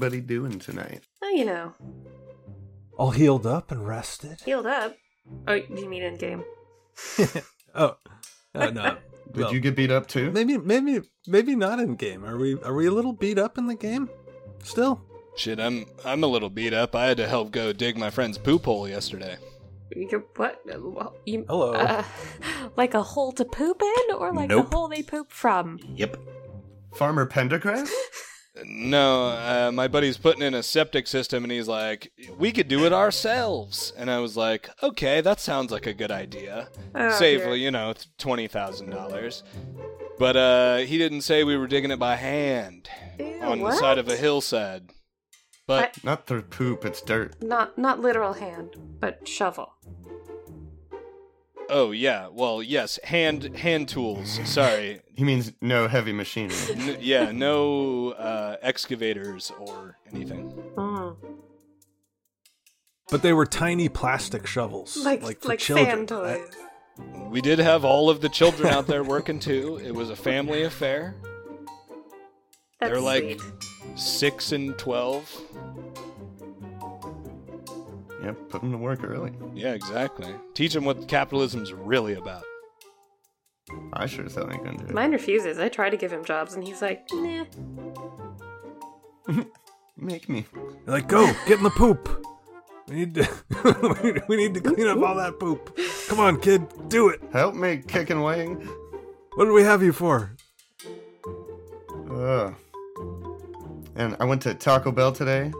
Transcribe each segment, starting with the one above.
is everybody doing tonight? Oh, you know, All healed up and rested. healed up. Oh, you mean in game? Oh, uh, no. Did Well, you get beat up too? Maybe, maybe, maybe not in game. Are we? Are we a little beat up in the game? Still? Shit, I'm I'm a little beat up. I had to help go dig my friend's poop hole yesterday. You, what? Uh, You, Hello. Uh, like a hole to poop in, or like Nope. the hole they poop from? Yep. Farmer Pendergrass? No, uh, my buddy's putting in a septic system, and he's like, "We could do it ourselves." And I was like, "Okay, that sounds like a good idea. Oh, Save, dear. you know, twenty thousand dollars." But uh, he didn't say we were digging it by hand Ew, on the side of a hillside. But Not through poop, it's dirt. Not not literal hand, but shovel. Oh yeah, well yes, hand hand tools. Sorry, He means no heavy machinery. N- yeah, no uh, excavators or anything. Mm. But they were tiny plastic shovels, Like like like, for children. sand toys. We did have all of the children out there working too. It was a family affair. That's They're like sweet. six and twelve. Yep, put him to work early. Yeah, exactly. Teach them what capitalism's really about. I sure as hell ain't gonna do it. Mine refuses. I try to give him jobs, and he's like, nah. Make me. They're like, go get in the poop. We need to. we need to clean up all that poop. Come on, kid, do it. Help me, kick and wing. What do we have you for? Ugh. And I went to Taco Bell today,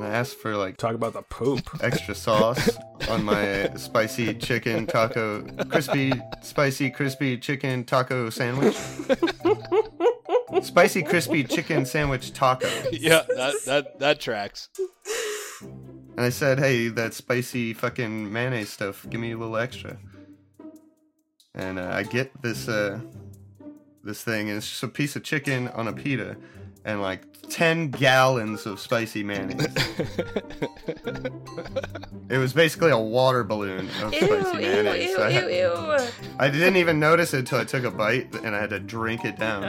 and I asked for like Talk about the poop. extra sauce on my spicy chicken taco, crispy, spicy, crispy chicken taco sandwich. spicy, crispy chicken sandwich taco. Yeah, that that that tracks. And I said, hey, that spicy fucking mayonnaise stuff, give me a little extra. And uh, I get this uh, this thing, and it's just a piece of chicken on a pita, and like ten gallons of spicy mayonnaise. it was basically a water balloon of Ew, spicy ew, mayonnaise. ew, So I, ew, had- ew. I didn't even notice it until I took a bite, and I had to drink it down.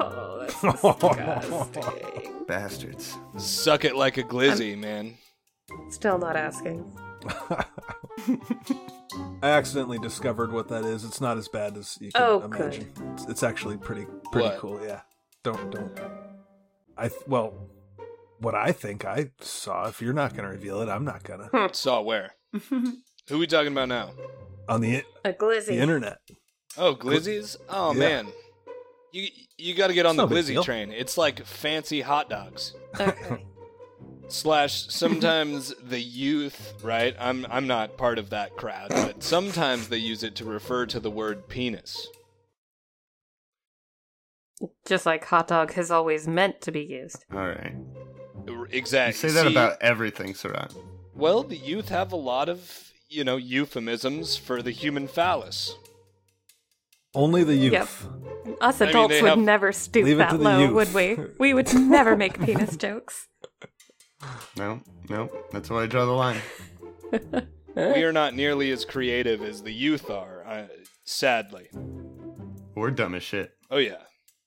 Oh, that's disgusting. Bastards. Suck it like a glizzy, man. Still not asking. I accidentally discovered what that is. It's not as bad as you can Oh, good. imagine. It's, it's actually pretty pretty What? cool. Yeah. Don't don't. I th- well, what I think I saw. If you're not gonna reveal it, I'm not gonna. Saw where? Who we talking about now? On the A glizzy. the internet. Oh, glizzies. Oh Yeah. man, you you got to get on It's the big glizzy deal. train. It's like fancy hot dogs. Okay. slash sometimes the youth right i'm i'm not part of that crowd but sometimes they use it to refer to the word penis Just like hot dog has always meant to be used. All right. R- You exactly say that See, about everything, Sarat. well the youth have a lot of you know euphemisms for the human phallus Only the youth. Yep. Us I mean, adults they would have- never stoop Leave it that the low, youth. would we? We would never make penis jokes. No, no, that's where I draw the line. we are not nearly as creative as the youth are uh, sadly We're dumb as shit. oh yeah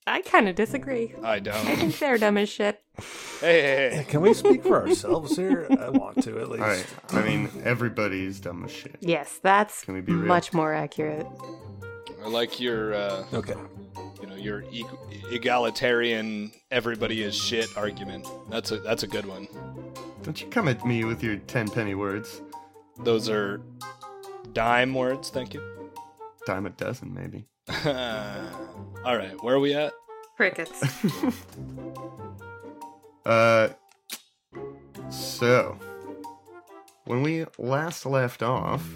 I kind of disagree. i I don't I think they're dumb as shit. hey hey hey Can we speak for ourselves here? I want to at least. All right. I mean, everybody's dumb as shit. Yes, that's Can we be real? much more accurate. i like your uh Okay. you know your e- egalitarian everybody is shit argument that's a that's a good one Don't you come at me with your ten penny words. Those are dime words, thank you. Dime a dozen, maybe. All right, where are we at? Crickets. Uh, so when we last left off,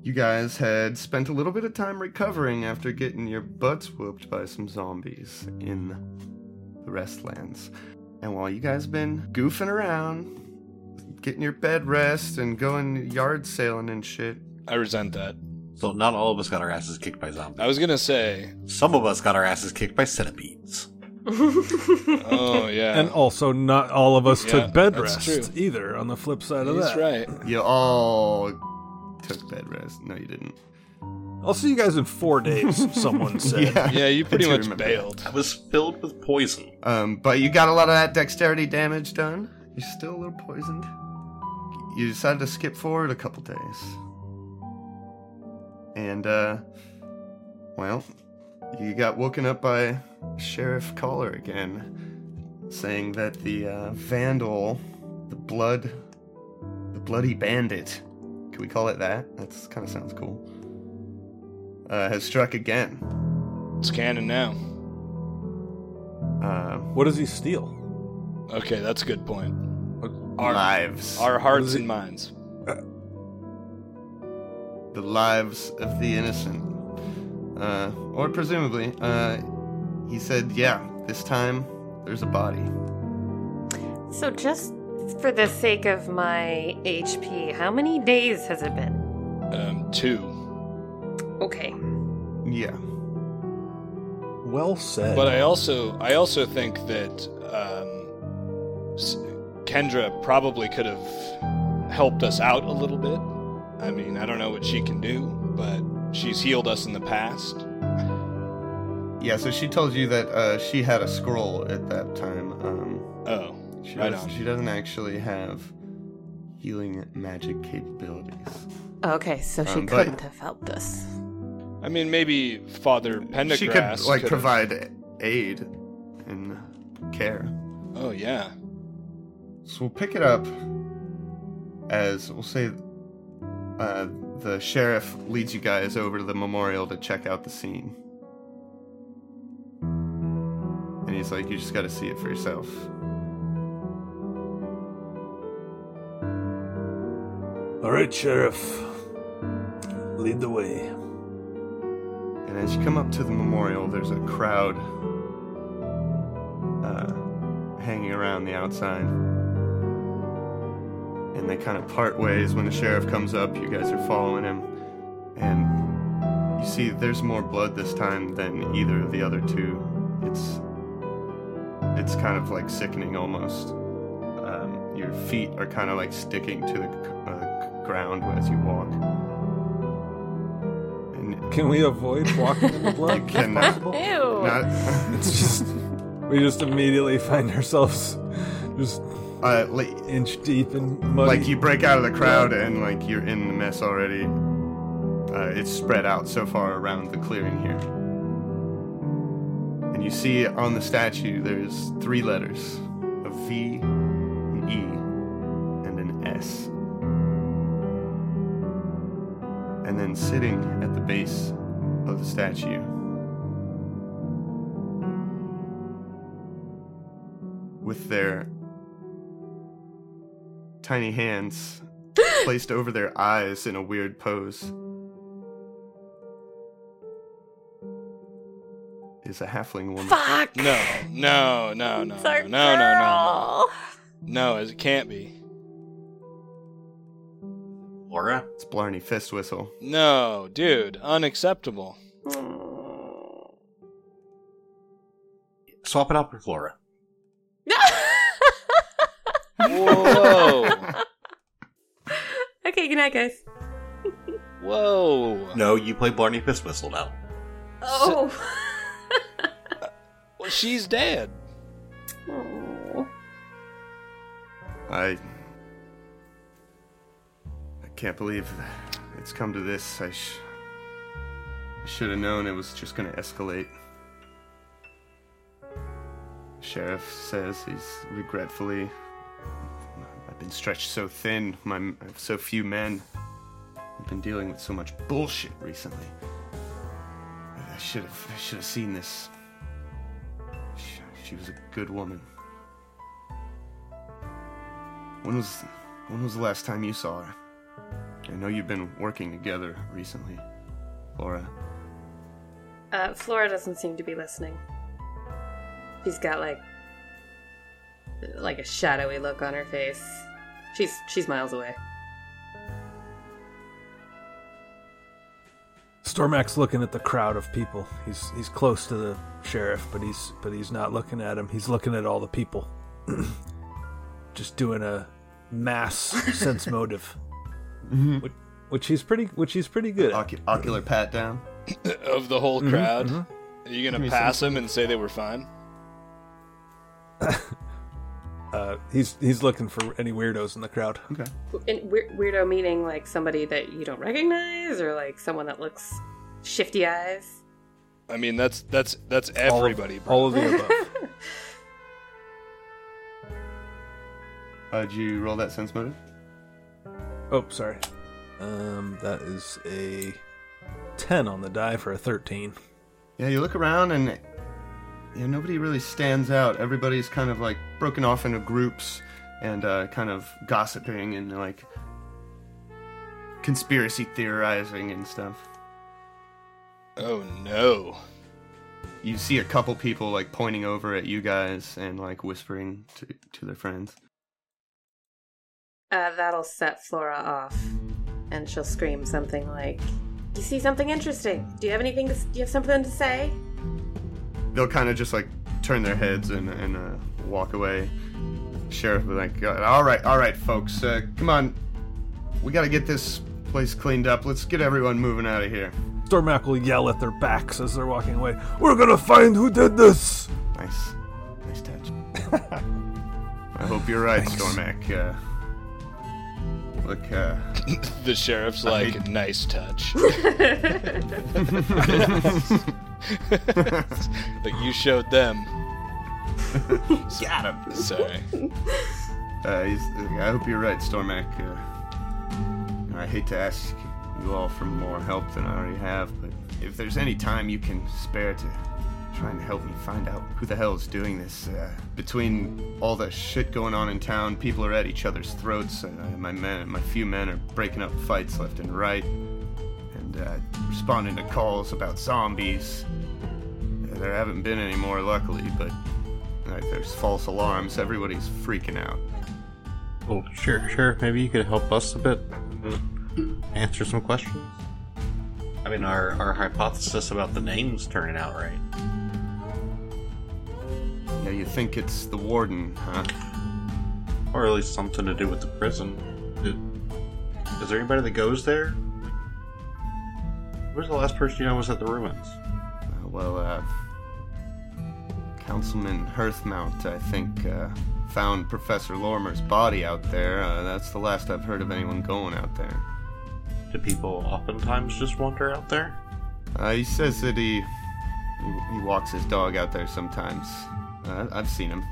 you guys had spent a little bit of time recovering after getting your butts whooped by some zombies in the Restlands. And while you guys been goofing around, getting your bed rest and going yard sailing and shit, I resent that. So not all of us got our asses kicked by zombies. I was gonna say, Some of us got our asses kicked by centipedes. oh yeah, And also, not all of us Yeah, took bed rest true. either. On the flip side of he's that, right. you all took bed rest. No, you didn't. I'll see you guys in four days. Someone said. Yeah. Yeah, you pretty much remember bailed. I was filled with poison. Um, but you got a lot of that dexterity damage done. You're still a little poisoned. You decided to skip forward a couple days. And, uh, well, you got woken up by Sheriff Caeller again, saying that the uh, vandal, the blood, the bloody bandit, can we call it that? That's kind of sounds cool. Uh, has struck again. It's canon now. Uh, What does he steal? Okay, that's a good point. Our, lives. our hearts and minds. The lives of the innocent. Uh, or presumably, uh, he said, yeah, this time there's a body. So, just for the sake of my HP, how many days has it been? Um, two. Okay. Yeah. Well said. But I also, I also think that um, Kendra probably could have helped us out a little bit. I mean, I don't know what she can do, but she's healed us in the past. Yeah, so she told you that uh, she had a scroll at that time. Um, Oh, she, Right does, on. she doesn't actually have healing magic capabilities. Okay, so she Um, couldn't have helped us. I mean, maybe Father Pendergrass she could, like, could've- provide aid and care. Oh yeah. So we'll pick it up as we'll say uh, the sheriff leads you guys over to the memorial to check out the scene. And he's like, you just gotta see it for yourself. All right, Sheriff. Lead the way. And as you come up to the memorial, there's a crowd uh, hanging around the outside. And they kind of part ways when the sheriff comes up. You guys are following him. And you see there's more blood this time than either of the other two. It's it's kind of like sickening almost. Um, your feet are kind of like sticking to the uh, ground as you walk. And Can we avoid walking in the blood? You cannot. Ew. not, It's just we just immediately find ourselves just uh, like, inch deep in muddy. like you break out of the crowd and like you're in the mess already. Uh, it's spread out so far around the clearing here. And you see on the statue there's three letters a V, an E, and an S. And then sitting at the base of the statue, with their tiny hands placed over their eyes in a weird pose is a halfling woman. Fuck. No, no, no, no, It's our no, no, no, no, girl. no. It can't be. Laura? It's Blarney Fistwhistle. No, dude, unacceptable. Swap it out with Laura. Whoa, okay, good night, guys. whoa. No, you play Barney Fist Whistle now. Oh. Well, she's dead. Oh. I. I can't believe it's come to this. I, sh- I should have known it was just going to escalate. Sheriff says he's regretfully. Been stretched so thin. My, I have so few men. I've been dealing with so much bullshit recently. I should have. I should have seen this. She, she was a good woman. When was when was the last time you saw her? I know you've been working together recently, Flora. Uh, Flora doesn't seem to be listening. She's got like like a shadowy look on her face. She's she's miles away. Stormac's looking at the crowd of people. He's he's close to the sheriff, but he's but he's not looking at him. He's looking at all the people. Just doing a mass sense motive. What which he's pretty, which he's pretty good. At. Ocu- ocular pat down. of the whole Mhm, crowd. mhm. Are you gonna pass him and say they were fine? Uh, he's he's looking for any weirdos in the crowd. Okay. In weir- weirdo meaning like somebody that you don't recognize, or like someone that looks shifty eyes. I mean, that's that's that's All of- everybody. bro. All of the above. Uh, did you roll that sense motive? oh, sorry. Um, that is a ten on the die for a thirteen. Yeah, you look around and yeah, nobody really stands out. Everybody's kind of like broken off into groups and uh, kind of gossiping and like conspiracy theorizing and stuff. Oh no. You see a couple people like pointing over at you guys and like whispering to, to their friends. Uh, that'll set Flora off, and she'll scream something like, "You see something interesting? Do you have anything? To, do you have something to say?" They'll kind of just like turn their heads and, and uh, walk away. Sheriff will be like, "Uh, all right, all right, folks, uh, come on. We got to get this place cleaned up. Let's get everyone moving out of here. Stormac will yell at their backs as they're walking away. We're gonna find who did this. Nice. Nice touch. I hope you're right, Thanks. Stormac. Uh, look, uh, The sheriff's I like, hate- nice touch. like you showed them. got him. Sorry. Uh, I hope you're right, Stormac. Uh, I hate to ask you all for more help than I already have, but if there's any time you can spare to try and help me find out who the hell is doing this, uh, between all the shit going on in town, people are at each other's throats. My men, my few men are breaking up fights left and right, and uh, responding to calls about zombies. There haven't been any more, luckily, but uh, there's false alarms. Everybody's freaking out. Well, sure, sure. Maybe you could help us a bit. Answer some questions. I mean, our, our hypothesis about the names turning out right. Yeah, you think it's the warden, huh? Or at least something to do with the prison. Is, is there anybody that goes there? Where's the last person you know was at the ruins? Uh, well, uh, Councilman Hearthmount, I think, uh, found Professor Lorrimor's body out there. Uh, that's the last I've heard of anyone going out there. Do people oftentimes just wander out there? Uh, he says that he, he he walks his dog out there sometimes. Uh, I've seen him.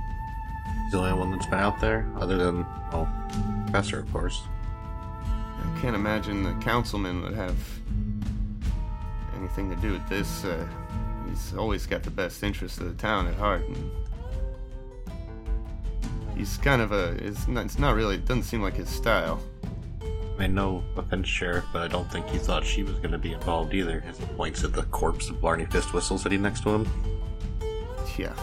He's the only one that's been out there, other than, well, Professor, of course. I can't imagine the councilman would have anything to do with this. Uh, he's always got the best interest of the town at heart, and he's kind of a. It's not, it's not really. It doesn't seem like his style. I mean, no offense, Sheriff, but I don't think he thought she was going to be involved either, as he points at the corpse of Blarney Fistwhistle sitting next to him. Yeah.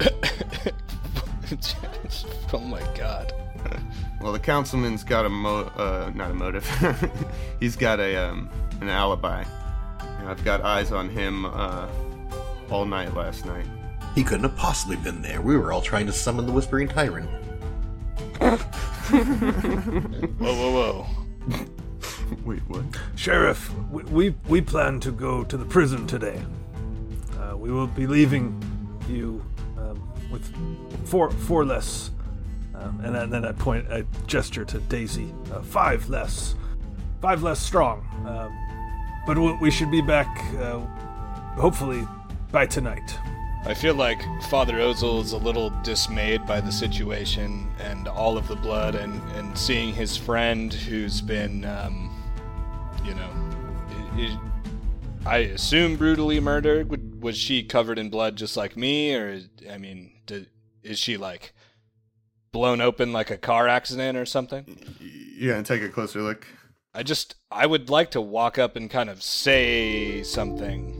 oh my god. Well, the councilman's got a mo. Uh, not a motive. he's got a um an alibi. And I've got eyes on him uh, all night last night. He couldn't have possibly been there. We were all trying to summon the Whispering Tyrant. Whoa, whoa, whoa. Wait, what? Sheriff, we, we we plan to go to the prison today. Uh, we will be leaving you um, with four four less, um, and then- then I point, I gesture to Daisy, uh, five less, five less strong. Um, but we, we should be back, uh, hopefully, by tonight. I feel like Father Ozel is a little dismayed by the situation and all of the blood, and, and seeing his friend who's been, um, you know, i i I assume brutally murdered. Was she covered in blood just like me, or I mean, did, is she like blown open like a car accident or something? Yeah, and take a closer look. I just I would like to walk up and kind of say something.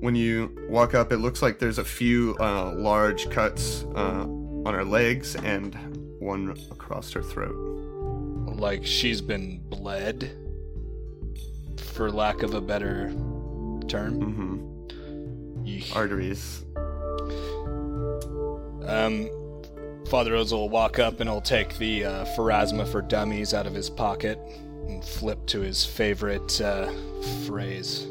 When you walk up, it looks like there's a few uh, large cuts uh, on her legs and one across her throat. like she's been bled for lack of a better term Mm-hmm. Arteries. um father ozel will walk up and he'll take the uh, pharasma for dummies out of his pocket and flip to his favorite uh, phrase.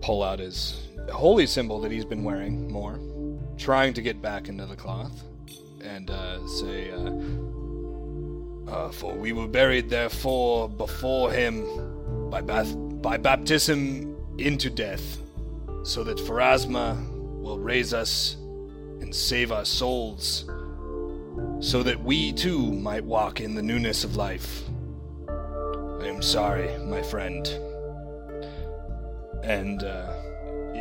Pull out his holy symbol that he's been wearing more, trying to get back into the cloth, and uh, say, uh, uh, "For we were buried, therefore, before him by, bath- by baptism into death, so that Pharasma will raise us and save our souls." so that we too might walk in the newness of life. I am sorry, my friend. And uh,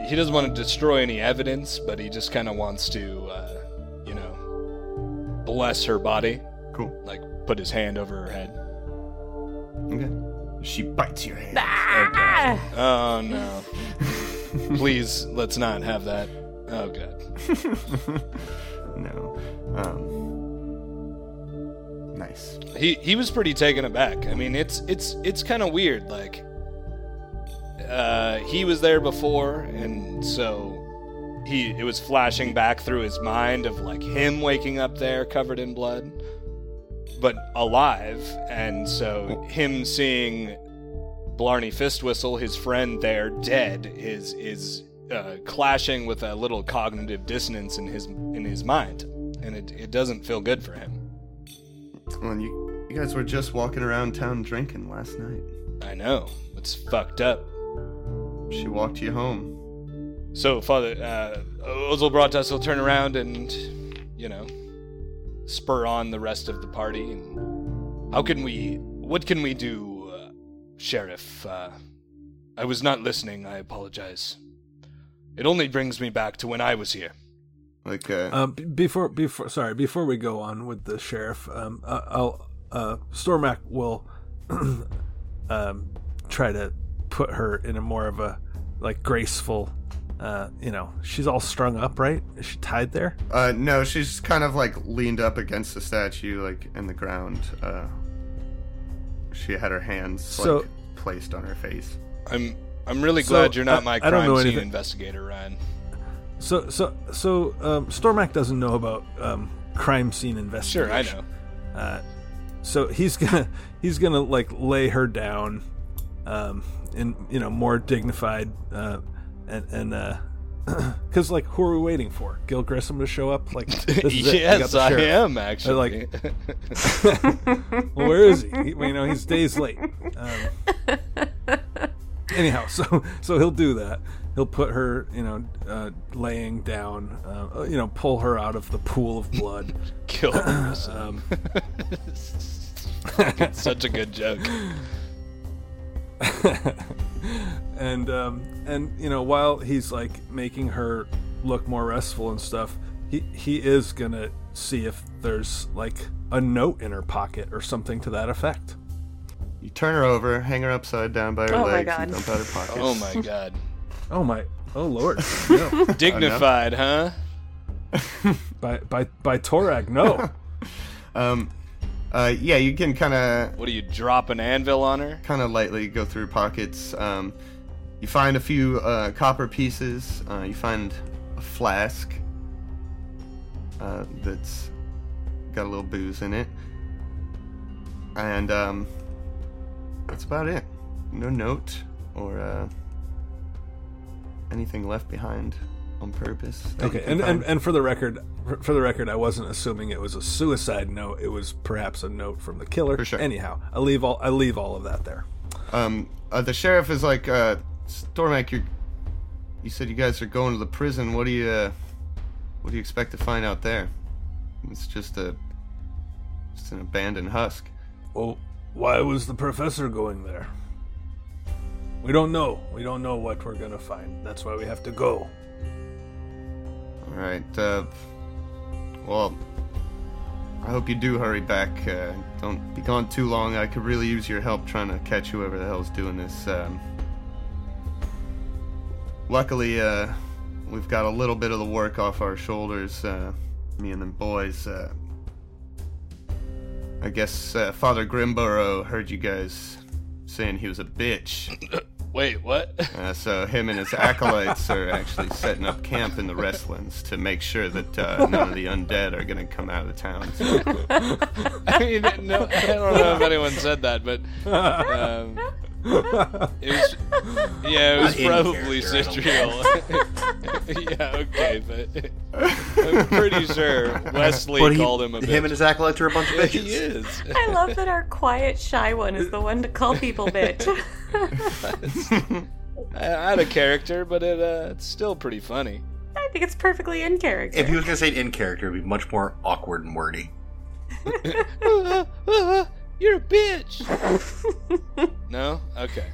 he doesn't want to destroy any evidence, but he just kind of wants to, uh, you know, bless her body, Cool. like put his hand over her head. Okay. She bites your hand. Ah! Oh no! Please, let's not have that. Oh god. no. Um. Nice. he he was pretty taken aback. I mean, it's it's it's kind of weird. Like, uh, he was there before, and so he it was flashing back through his mind of like him waking up there covered in blood, but alive, and so him seeing Blarney Fistwhistle, his friend there, dead, is is uh, clashing with a little cognitive dissonance in his in his mind, and it it doesn't feel good for him. Well, you you guys were just walking around town drinking last night. I know it's fucked up. She walked you home. So, Father, uh, Ozelbratas will turn around and, you know, spur on the rest of the party. And how can we? What can we do, uh, Sheriff? Uh, I was not listening. I apologize. It only brings me back to when I was here. Like, Uh, b- before before sorry before we go on with the sheriff, um, uh, I'll uh, Stormac will um, try to put her in a more of a like graceful. Uh, you know, she's all strung up, right? Is she tied there? uh, no, she's kind of like leaned up against the statue, like in the ground. Uh, she had her hands So- like placed on her face. I'm. I'm really So, glad you're not I- my I don't crime know scene anything- investigator, Ryan. So so so um, Stormac doesn't know about um, crime scene investigation. Sure, I know. Uh, so he's gonna he's gonna like lay her down, um, in you know more dignified, uh, and and because like who are we waiting for? Gil Grissom to show up? Like this is it. Got yes, the I am actually. Well, where is he? he? You know, he's days late. Um, anyhow, so so he'll do that. He'll put her, you know, uh, laying down, uh, you know, pull her out of the pool of blood. Kill him. Um, such a good joke. and um, and you know while he's like making her look more restful and stuff he he is gonna see if there's like a note in her pocket or something to that effect You turn her over, hang her upside down by her Oh legs, God. and dump out her pockets. Oh my god. Oh my oh lord no Dignified, huh? by by by torag no Um, uh, yeah, you can kind of What do you drop an anvil on her? kind of lightly go through pockets. Um, you find a few uh, copper pieces. Uh, you find a flask uh, that's got a little booze in it, and um, that's about it. No note or uh, anything left behind on purpose. okay and, and and for the record for- for the record i wasn't assuming it was a suicide note it was perhaps a note from the killer For sure. anyhow i leave all i leave all of that there Um, uh, the sheriff is like, uh, Stormac, you you said you guys are going to the prison. What do you, uh, what do you expect to find out there? It's just a, just an abandoned husk. Well, why was the professor going there? We don't know. We don't know what we're gonna find. That's why we have to go. All right. Uh, well, I hope you do hurry back. Uh, don't be gone too long. I could really use your help trying to catch whoever the hell's doing this. Um, luckily, uh, we've got a little bit of the work off our shoulders. Uh, me and them boys. Uh, I guess uh, Father Grimburrow heard you guys saying he was a bitch. Wait, what? Uh, so him and his acolytes are actually setting up camp in the Restlands to make sure that uh, none of the undead are going to come out of the town. I mean, no, I don't know if anyone said that, but um, it was, yeah, it was Not probably character, I Citriel. yeah, okay, but I'm pretty sure Wesley But he, called him a bitch. him and his acolytes are a bunch of bitches. he is. I love that our quiet, shy one is the one to call people bitch. I had a character, but it uh, it's still pretty funny. I think it's perfectly in character. If he was gonna say it in character, it'd be much more awkward and wordy. You're a bitch. no, okay.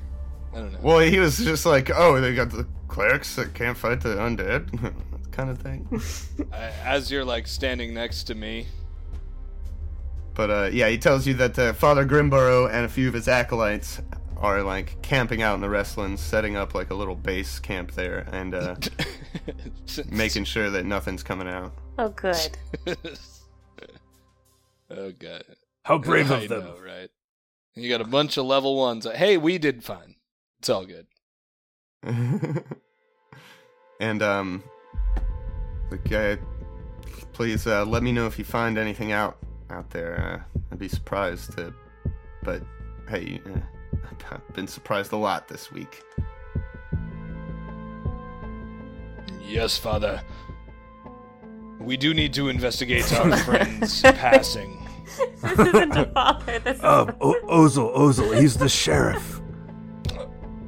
I don't know. well, he was just like, oh, they got the clerics that can't fight the undead, kind of thing. I, as you're like standing next to me, But uh, yeah, he tells you that uh, Father Grimburrow and a few of his acolytes are like camping out in the Restlands, setting up like a little base camp there, and uh, making sure that nothing's coming out. oh, good. oh god. How brave I of them. know, right? You got a bunch of level ones. Hey, we did fine. It's all good. and um, the guy, please uh, let me know if you find anything out out there. Uh, I'd be surprised to, but hey, uh, I've been surprised a lot this week. Yes, Father. We do need to investigate our friend's passing. This isn't a father. This is Um, o- Ozel, Ozel, he's the sheriff.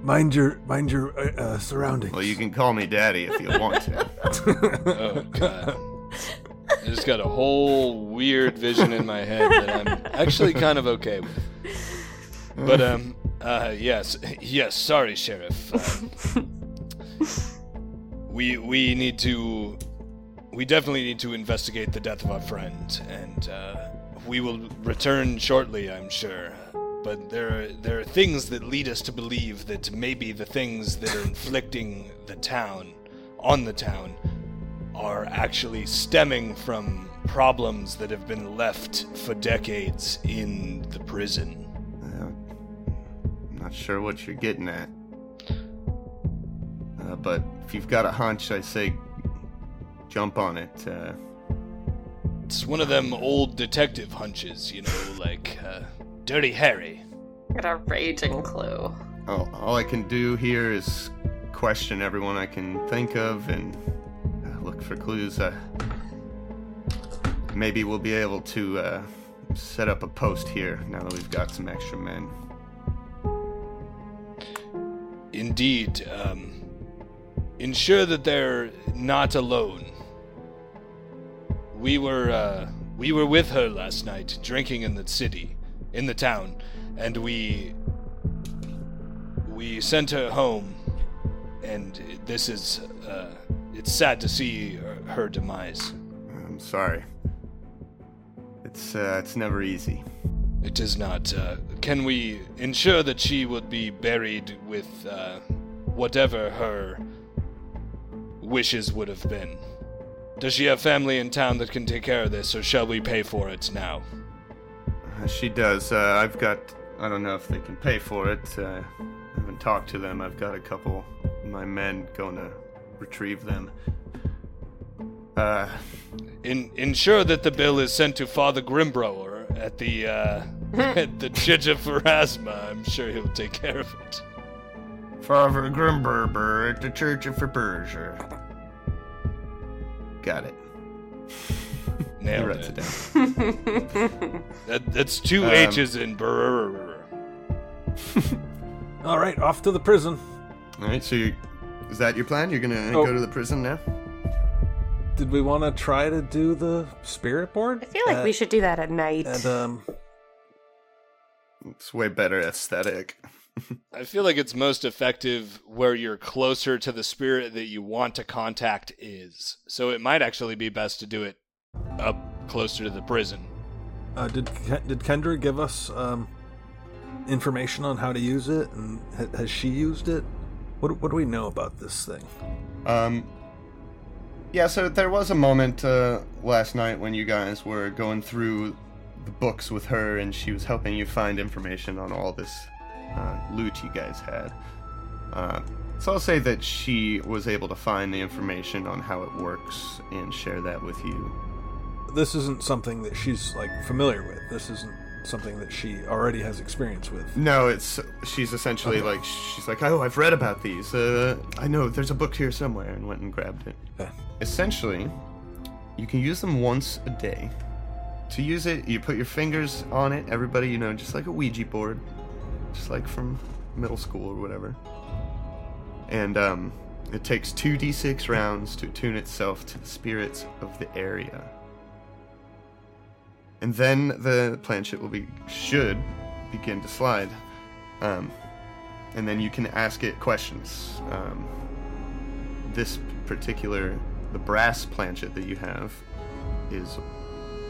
Mind your, mind your uh, uh, surroundings. Well, you can call me Daddy if you want to. Oh god. I just got a whole weird vision in my head that I'm actually kind of okay with. But um, uh, yes, yes. Sorry, Sheriff. Uh, we we need to, we definitely need to investigate the death of our friend, and uh, we will return shortly, I'm sure. But there are, there are things that lead us to believe that maybe the things that are inflicting the town on the town are actually stemming from problems that have been left for decades in the prison. I'm not sure what you're getting at. Uh, but if you've got a hunch, I say jump on it. Uh, It's one of them old detective hunches, you know, like uh, Dirty Harry. got a raging clue. all, all I can do here is question everyone I can think of and uh, look for clues. Uh, maybe we'll be able to uh, set up a post here now that we've got some extra men. Indeed, um, ensure that they're not alone. We were uh, we were with her last night, drinking in the city, in the town, and we we sent her home. And this is uh, it's sad to see her, her demise. I'm sorry. It's uh, it's never easy. It is not. Uh, can we ensure that she would be buried with uh, whatever her wishes would have been? Does she have family in town that can take care of this, or shall we pay for it now? She does. Uh, I've got. I don't know if they can pay for it. Uh, I haven't talked to them. I've got a couple of my men going to retrieve them. Uh, In, ensure that the bill is sent to Father Grimbrower at the uh, at the Church of Pharasma. I'm sure he'll take care of it. Father Grimberber at the Church of Faberger. Got it. He Nailed writes it. it down. That, that's two Um, H's in brr. All right, off to the prison. All right, so you, is that your plan? You're gonna Oh. go to the prison now? Did we want to try to do the spirit board? I feel like Uh, we should do that at night. And um, It's way better aesthetic. I feel like it's most effective where you're closer to the spirit that you want to contact is. So it might actually be best to do it up closer to the prison. uh, did did Kendra give us um, information on how to use it, and ha- has she used it? What what do we know about this thing? Um, yeah, so there was a moment uh, last night when you guys were going through the books with her, and she was helping you find information on all this uh, loot you guys had. Uh, so I'll say that she was able to find the information on how it works and share that with you. This isn't something that she's like familiar with. This isn't something that she already has experience with. No, it's she's essentially like she's like, oh, I've read about these. Uh, I know there's a book here somewhere, and went and grabbed it. Okay. Essentially, you can use them once a day. To use it, you put your fingers on it. Everybody, you know, just like a Ouija board, just like from middle school or whatever. And um, it takes two d6 rounds to attune itself to the spirits of the area. And then the planchette will be should begin to slide. Um, and then you can ask it questions. Um, this particular, the brass planchette that you have, is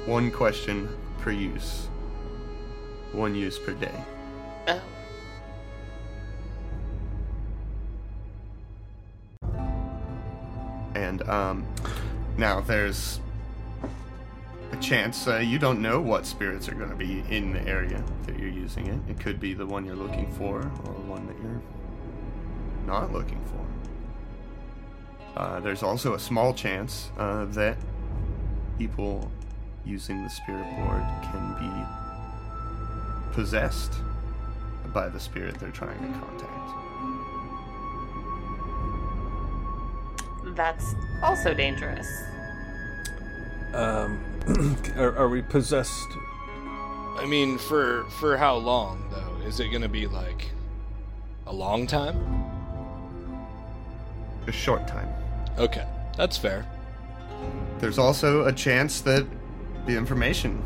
one question per use, one use per day. Oh. And um, now there's a chance uh, you don't know what spirits are going to be in the area that you're using it. It could be the one you're looking for, or the one that you're not looking for. Uh, there's also a small chance uh, that people using the spirit board can be possessed by the spirit they're trying to contact. That's also dangerous. Um, are, are we possessed? I mean, for for how long though? Is it gonna be like a long time? A short time. Okay, that's fair. There's also a chance that the information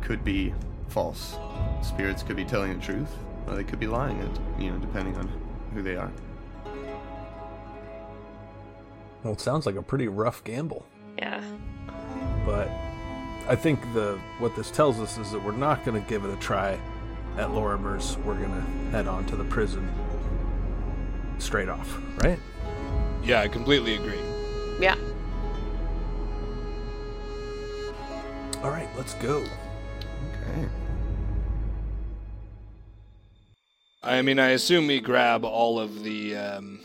could be false. Spirits could be telling the truth, or they could be lying, it you know, depending on who they are. Well, it sounds like a pretty rough gamble. Yeah. but I think the what this tells us is that we're not going to give it a try at Lorrimor's. We're going to head on to the prison straight off, right? Yeah, I completely agree. Yeah. All right, let's go. Okay. I mean, I assume we grab all of the um,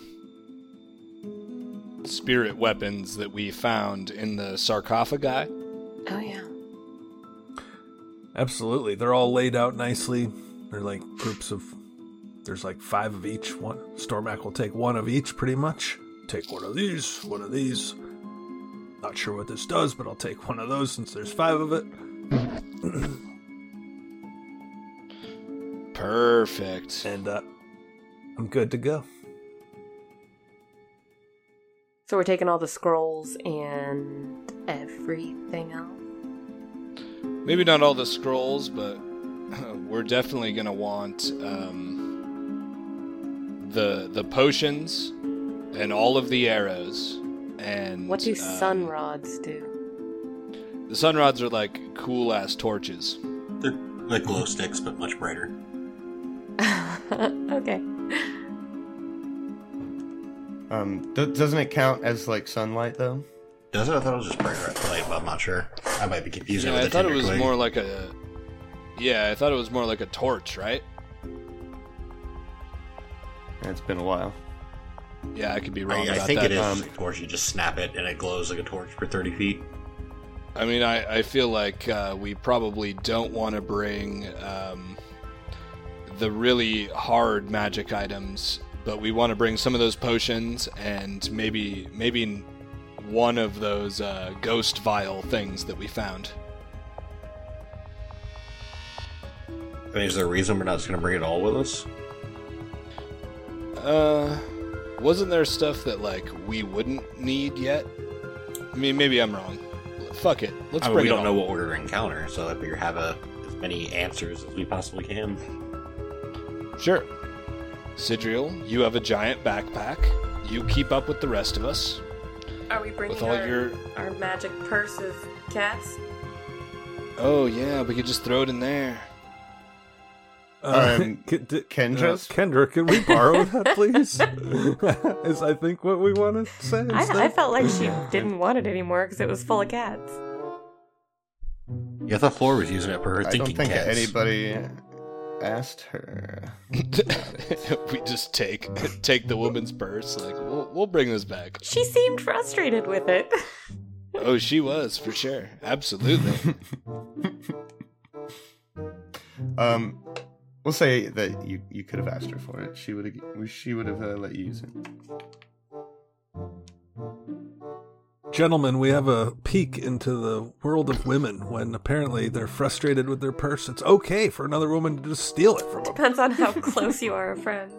spirit weapons that we found in the sarcophagi. Oh yeah. Absolutely, they're all laid out nicely. They're like groups of. There's like five of each. One Stormac will take one of each, pretty much. Take one of these, one of these. Not sure what this does, but I'll take one of those since there's five of it. Perfect. And uh, I'm good to go. So we're taking all the scrolls and everything else. Maybe not all the scrolls, but we're definitely gonna want um, the the potions and all of the arrows. And What do um, sun rods do? The sun rods are like cool ass torches. They're like glow sticks, but much brighter. okay. Um, th- doesn't it count as like sunlight though? Does it? I thought it was just bright red light, but I'm not sure. I might be confusing Yeah, it I with thought it was Tinderclay. more like a. Yeah, I thought it was more like a torch, right? It's been a while. Yeah, I could be wrong I, I think that. it is. um, of course, you just snap it and it glows like a torch for 30 feet. I mean, I, I feel like uh, we probably don't want to bring um, the really hard magic items, but we want to bring some of those potions and maybe maybe one of those uh, ghost vial things that we found. I mean, is there a reason we're not just going to bring it all with us? Uh, wasn't there stuff that like we wouldn't need yet? I mean, maybe I'm wrong. Fuck it. Let's I mean, bring we don't all. know what we're going to encounter, so that we have a, as many answers as we possibly can. Sure. Sidriel, you have a giant backpack. You keep up with the rest of us. Are we bringing With all our, your- our magic purse of cats? Oh yeah, we could just throw it in there. Um, K- d- Kendra's? uh, Kendra, can we borrow that, please? Is I think what we want to say. I. I felt like she didn't want it anymore because it was full of cats. Yeah, I thought Flora was using it for her I thinking don't think cats. anybody. Asked her. we just take take the woman's purse. Like we'll we'll bring this back. She seemed frustrated with it. Oh, she was for sure. Absolutely. Um, we'll say that you you could have asked her for it. She would have she would have uh, let you use it. Gentlemen, we have a peek into the world of women when apparently they're frustrated with their purse. It's okay for another woman to just steal it from them. Depends on how close you are of friends.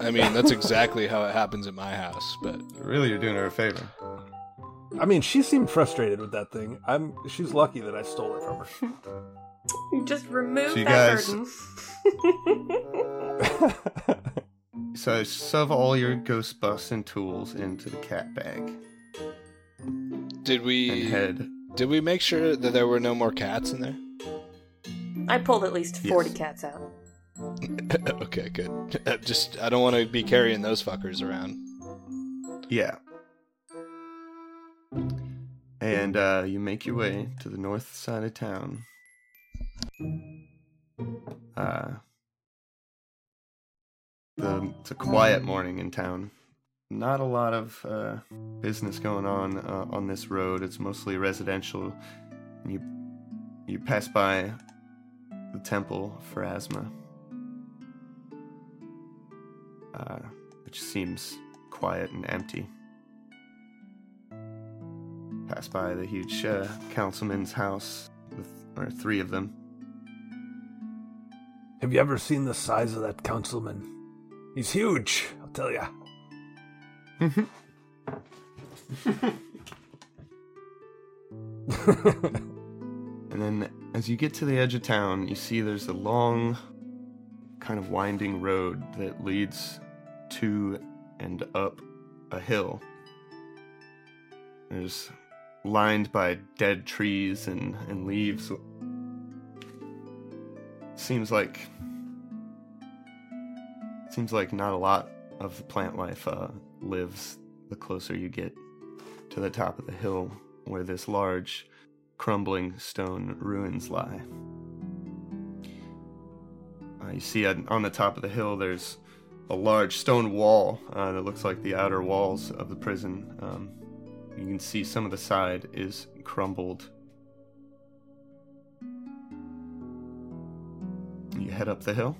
I mean, that's exactly how it happens at my house. But Really, you're doing her a favor. I mean, she seemed frustrated with that thing. I'm. She's lucky that I stole it from her. You just remove So you that guys- burden. So shove all your ghost busting tools into the cat bag did and we head. did we make sure that there were no more cats in there? I pulled at least 40 Yes. cats out. okay, good. Uh, Just I don't want to be carrying those fuckers around. Yeah. And uh, you make your way to the north side of town. Uh, the, it's a quiet morning in town. Not a lot of uh, business going on uh, on this road. It's mostly residential. You you pass by the temple Pharasma, uh, which seems quiet and empty pass by the huge uh, councilman's house with or three of them. Have you ever seen the size of that councilman? He's huge, I'll tell ya. And then as you get to the edge of town, you see there's a long, kind of winding road that leads to and up a hill. There's lined by dead trees and, and leaves. Seems like seems like not a lot of plant life uh, lives the closer you get to the top of the hill where this large crumbling stone ruins lie. Uh, you see on on the top of the hill there's a large stone wall uh, that looks like the outer walls of the prison. Um, you can see some of the side is crumbled. You head up the hill.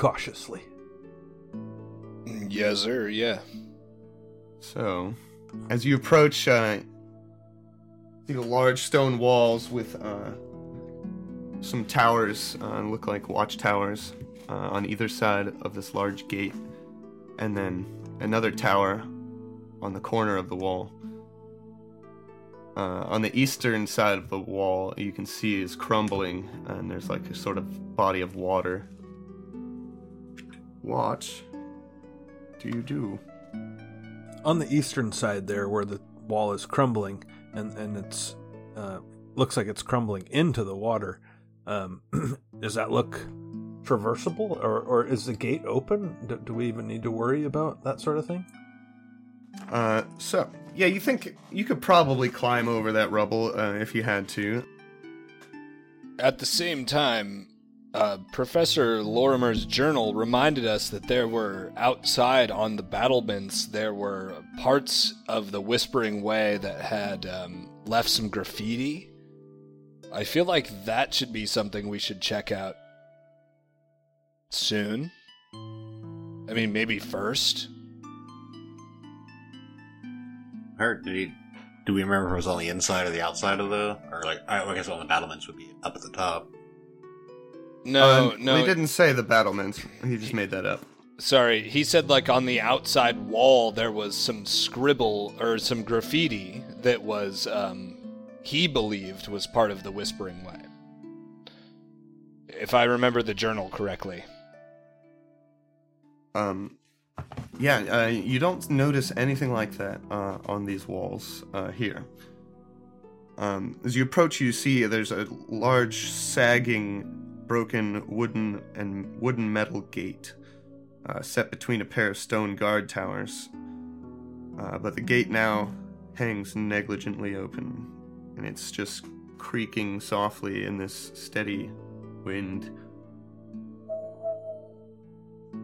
Cautiously. Yes, sir. Yeah. So, as you approach, uh, see the large stone walls with uh, some towers, uh, look like watchtowers, uh, on either side of this large gate, and then another tower on the corner of the wall. Uh, on the eastern side of the wall, you can see is crumbling, and there's like a sort of body of water. What do you do? On the eastern side there, where the wall is crumbling, and and it's uh, looks like it's crumbling into the water. Um, does that look traversable, or or is the gate open? Do, do we even need to worry about that sort of thing? Uh, so yeah, you think you could probably climb over that rubble uh, if you had to. At the same time, uh, Professor Lorrimor's journal reminded us that there were outside on the battlements there were parts of the Whispering Way that had um, left some graffiti. I feel like that should be something we should check out soon. I mean, maybe first. Hurt? Did he? Do we remember if it was on the inside or the outside of the, or like I I guess on the battlements would be up at the top. No, Uh, no. He didn't say the battlements. He just made that up. Sorry, he said like on the outside wall there was some scribble or some graffiti that was um he believed was part of the Whispering Way. If I remember the journal correctly. Um, yeah, uh, you don't notice anything like that uh, on these walls uh, here. Um, as you approach, you see there's a large, sagging, broken wooden and wooden metal gate uh, set between a pair of stone guard towers. Uh, but the gate now hangs negligently open, and it's just creaking softly in this steady wind.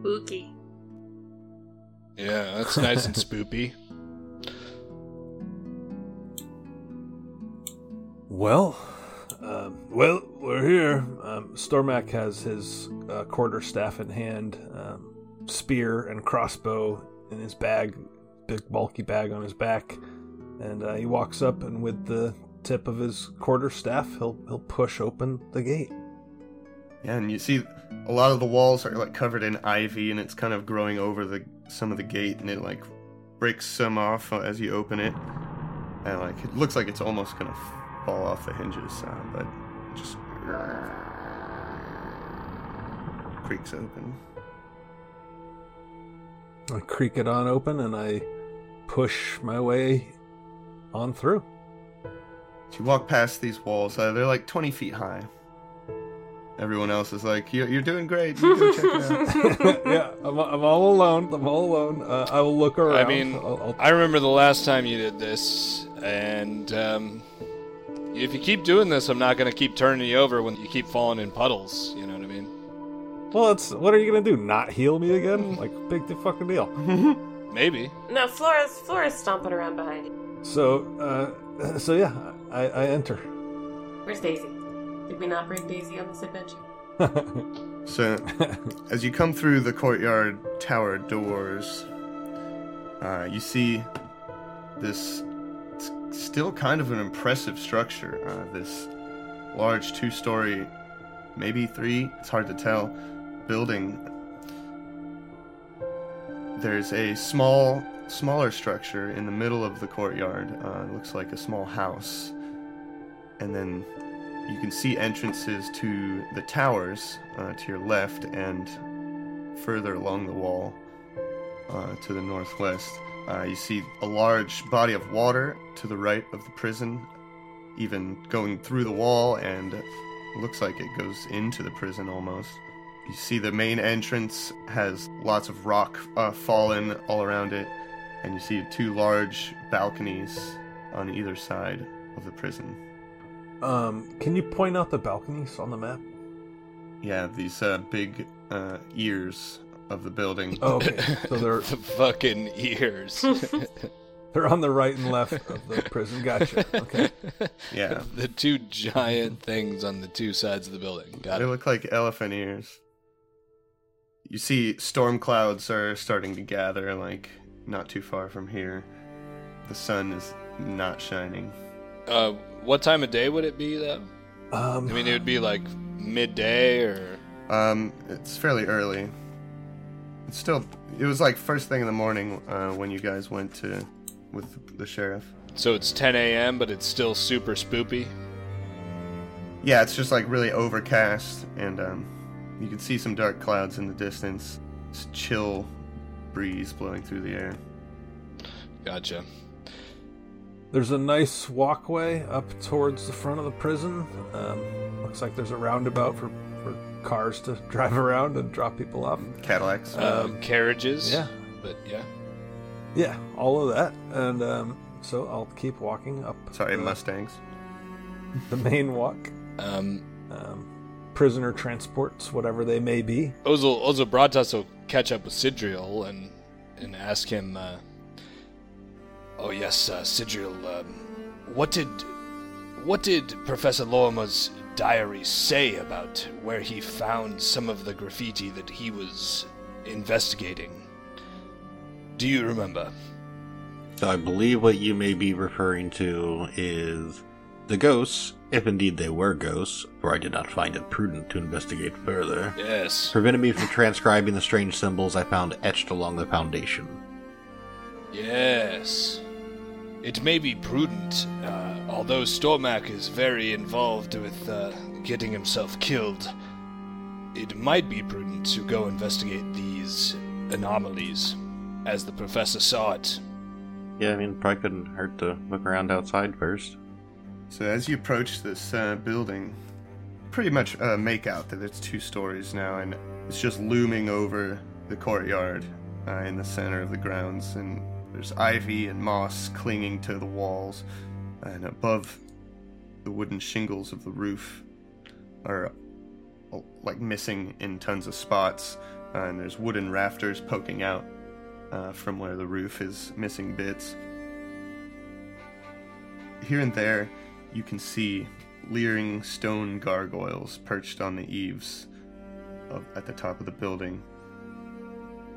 Spooky. Yeah, that's nice and spoopy. Well, um, well, we're here. Um, Stormac has his uh, quarter staff in hand, um, spear and crossbow in his bag, big bulky bag on his back, and uh, he walks up and with the tip of his quarter staff, he'll he'll push open the gate. Yeah, and you see a lot of the walls are like covered in ivy, and it's kind of growing over the some of the gate, and it like breaks some off as you open it, and like it looks like it's almost gonna fall off the hinges, uh, but just creaks open. I creak it on open and I push my way on through. So you walk past these walls. Uh, they're like 20 feet high. Everyone else is like, "You're, you're doing great. You go check it out." yeah, I'm, I'm all alone. I'm all alone. Uh, I will look around. I mean, I'll, I'll I remember the last time you did this, and um, if you keep doing this, I'm not gonna keep turning you over when you keep falling in puddles. You know what I mean? Well, it's what are you gonna do? Not heal me again? Like big the fucking deal. Maybe. No, Flora's Flora's stomping around behind you. So, uh, so yeah, I, I enter. Where's Daisy? Did we not bring Daisy on this adventure? So, as you come through the courtyard tower doors, uh, you see this it's still kind of an impressive structure. Uh, this large two story, maybe three, it's hard to tell, building. There's a small, smaller structure in the middle of the courtyard. Uh, looks like a small house. And then you can see entrances to the towers uh, to your left and further along the wall uh, to the northwest. Uh, you see a large body of water to the right of the prison, even going through the wall, and it looks like it goes into the prison almost. You see the main entrance has lots of rock uh, fallen all around it, and you see two large balconies on either side of the prison. Um, can you point out the balconies on the map? Yeah, these uh, big uh, ears of the building. Oh, okay. so they're the fucking ears. they're on the right and left of the prison. Gotcha. Okay. Yeah, the two giant things on the two sides of the building. Got they it. look like elephant ears. You see, storm clouds are starting to gather, like not too far from here. The sun is not shining. Uh, what time of day would it be though? Um, I mean, it would be like midday or. Um, it's fairly early. It's still. It was like first thing in the morning uh, when you guys went to with the sheriff. So it's 10 a.m., but it's still super spoopy. Yeah, it's just like really overcast, and um, you can see some dark clouds in the distance. It's chill breeze blowing through the air. Gotcha. There's a nice walkway up towards the front of the prison. Um, looks like there's a roundabout for, for cars to drive around and drop people off. Cadillacs. Uh, carriages. yeah. But yeah. Yeah, all of that. And um, so I'll keep walking up Sorry, the, Mustangs. the main walk. Um, Um, prisoner transports, whatever they may be. Ozel, Ozel Bratas will catch up with Sidriel and and ask him. Uh, oh yes, uh, Sidriel. Um, what did what did Professor Lorrimor's diary say about where he found some of the graffiti that he was investigating? Do you remember? So I believe what you may be referring to is the ghosts, if indeed they were ghosts, for I did not find it prudent to investigate further, Yes. prevented me from transcribing the strange symbols I found etched along the foundation. Yes. It may be prudent, uh, although Stormac is very involved with uh, getting himself killed. It might be prudent to go investigate these anomalies, as the professor saw it. Yeah, I mean, probably couldn't hurt to look around outside first. So as you approach this uh, building, pretty much uh, make out that it's two stories now, and it's just looming over the courtyard uh, in the center of the grounds, and there's ivy and moss clinging to the walls, and above the wooden shingles of the roof are uh, like missing in tons of spots, uh, and there's wooden rafters poking out uh, from where the roof is missing bits. Here and there, you can see leering stone gargoyles perched on the eaves of, at the top of the building.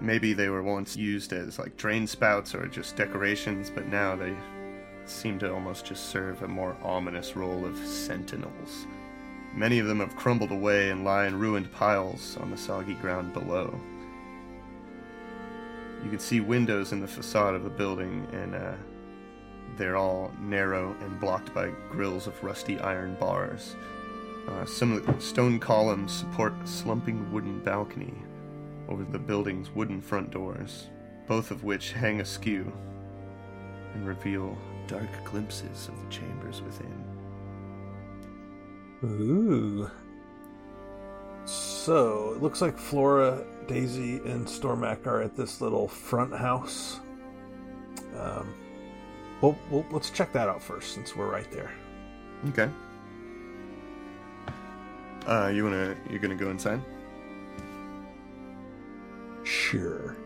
Maybe they were once used as like drain spouts or just decorations, but now they seem to almost just serve a more ominous role of sentinels. Many of them have crumbled away and lie in ruined piles on the soggy ground below. You can see windows in the facade of the building, and uh, they're all narrow and blocked by grills of rusty iron bars. Uh, some of the stone columns support a slumping wooden balcony over the building's wooden front doors, both of which hang askew and reveal dark glimpses of the chambers within. Ooh. So it looks like Flora, Daisy, and Stormac are at this little front house. Um, well, well, let's check that out first since we're right there. Okay. Uh, you wanna? You're gonna go inside? Sure.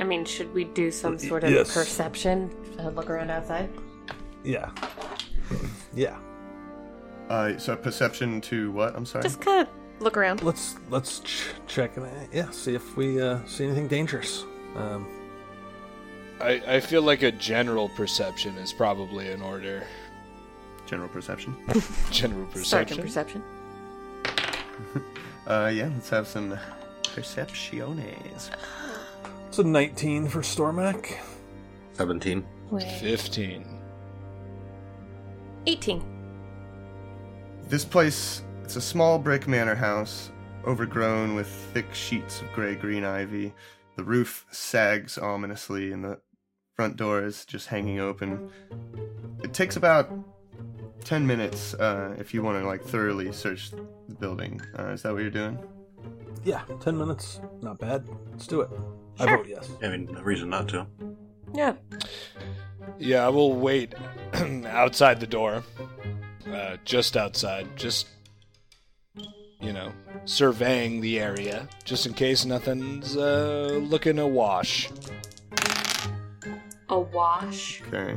I mean, should we do some sort of yes. perception? Uh, look around outside? Yeah. Yeah. Uh, so perception to what? I'm sorry. Just kind of look around. Let's let's ch- check and uh, yeah, see if we uh, see anything dangerous. Um, I, I feel like a general perception is probably in order. General perception. General Sergeant perception. perception. Uh, yeah. Let's have some percepciones. it's a 19 for Stormac. 17. Wait. 15. 18. This place, it's a small brick manor house, overgrown with thick sheets of gray green ivy. The roof sags ominously, and the front door is just hanging open. It takes about 10 minutes uh, if you want to like thoroughly search the building. Uh, is that what you're doing? Yeah, 10 minutes. Not bad. Let's do it. I vote yes. I mean, no reason not to. Yeah. Yeah, I will wait outside the door. Uh, just outside. Just, you know, surveying the area. Just in case nothing's uh, looking awash. A wash. Okay.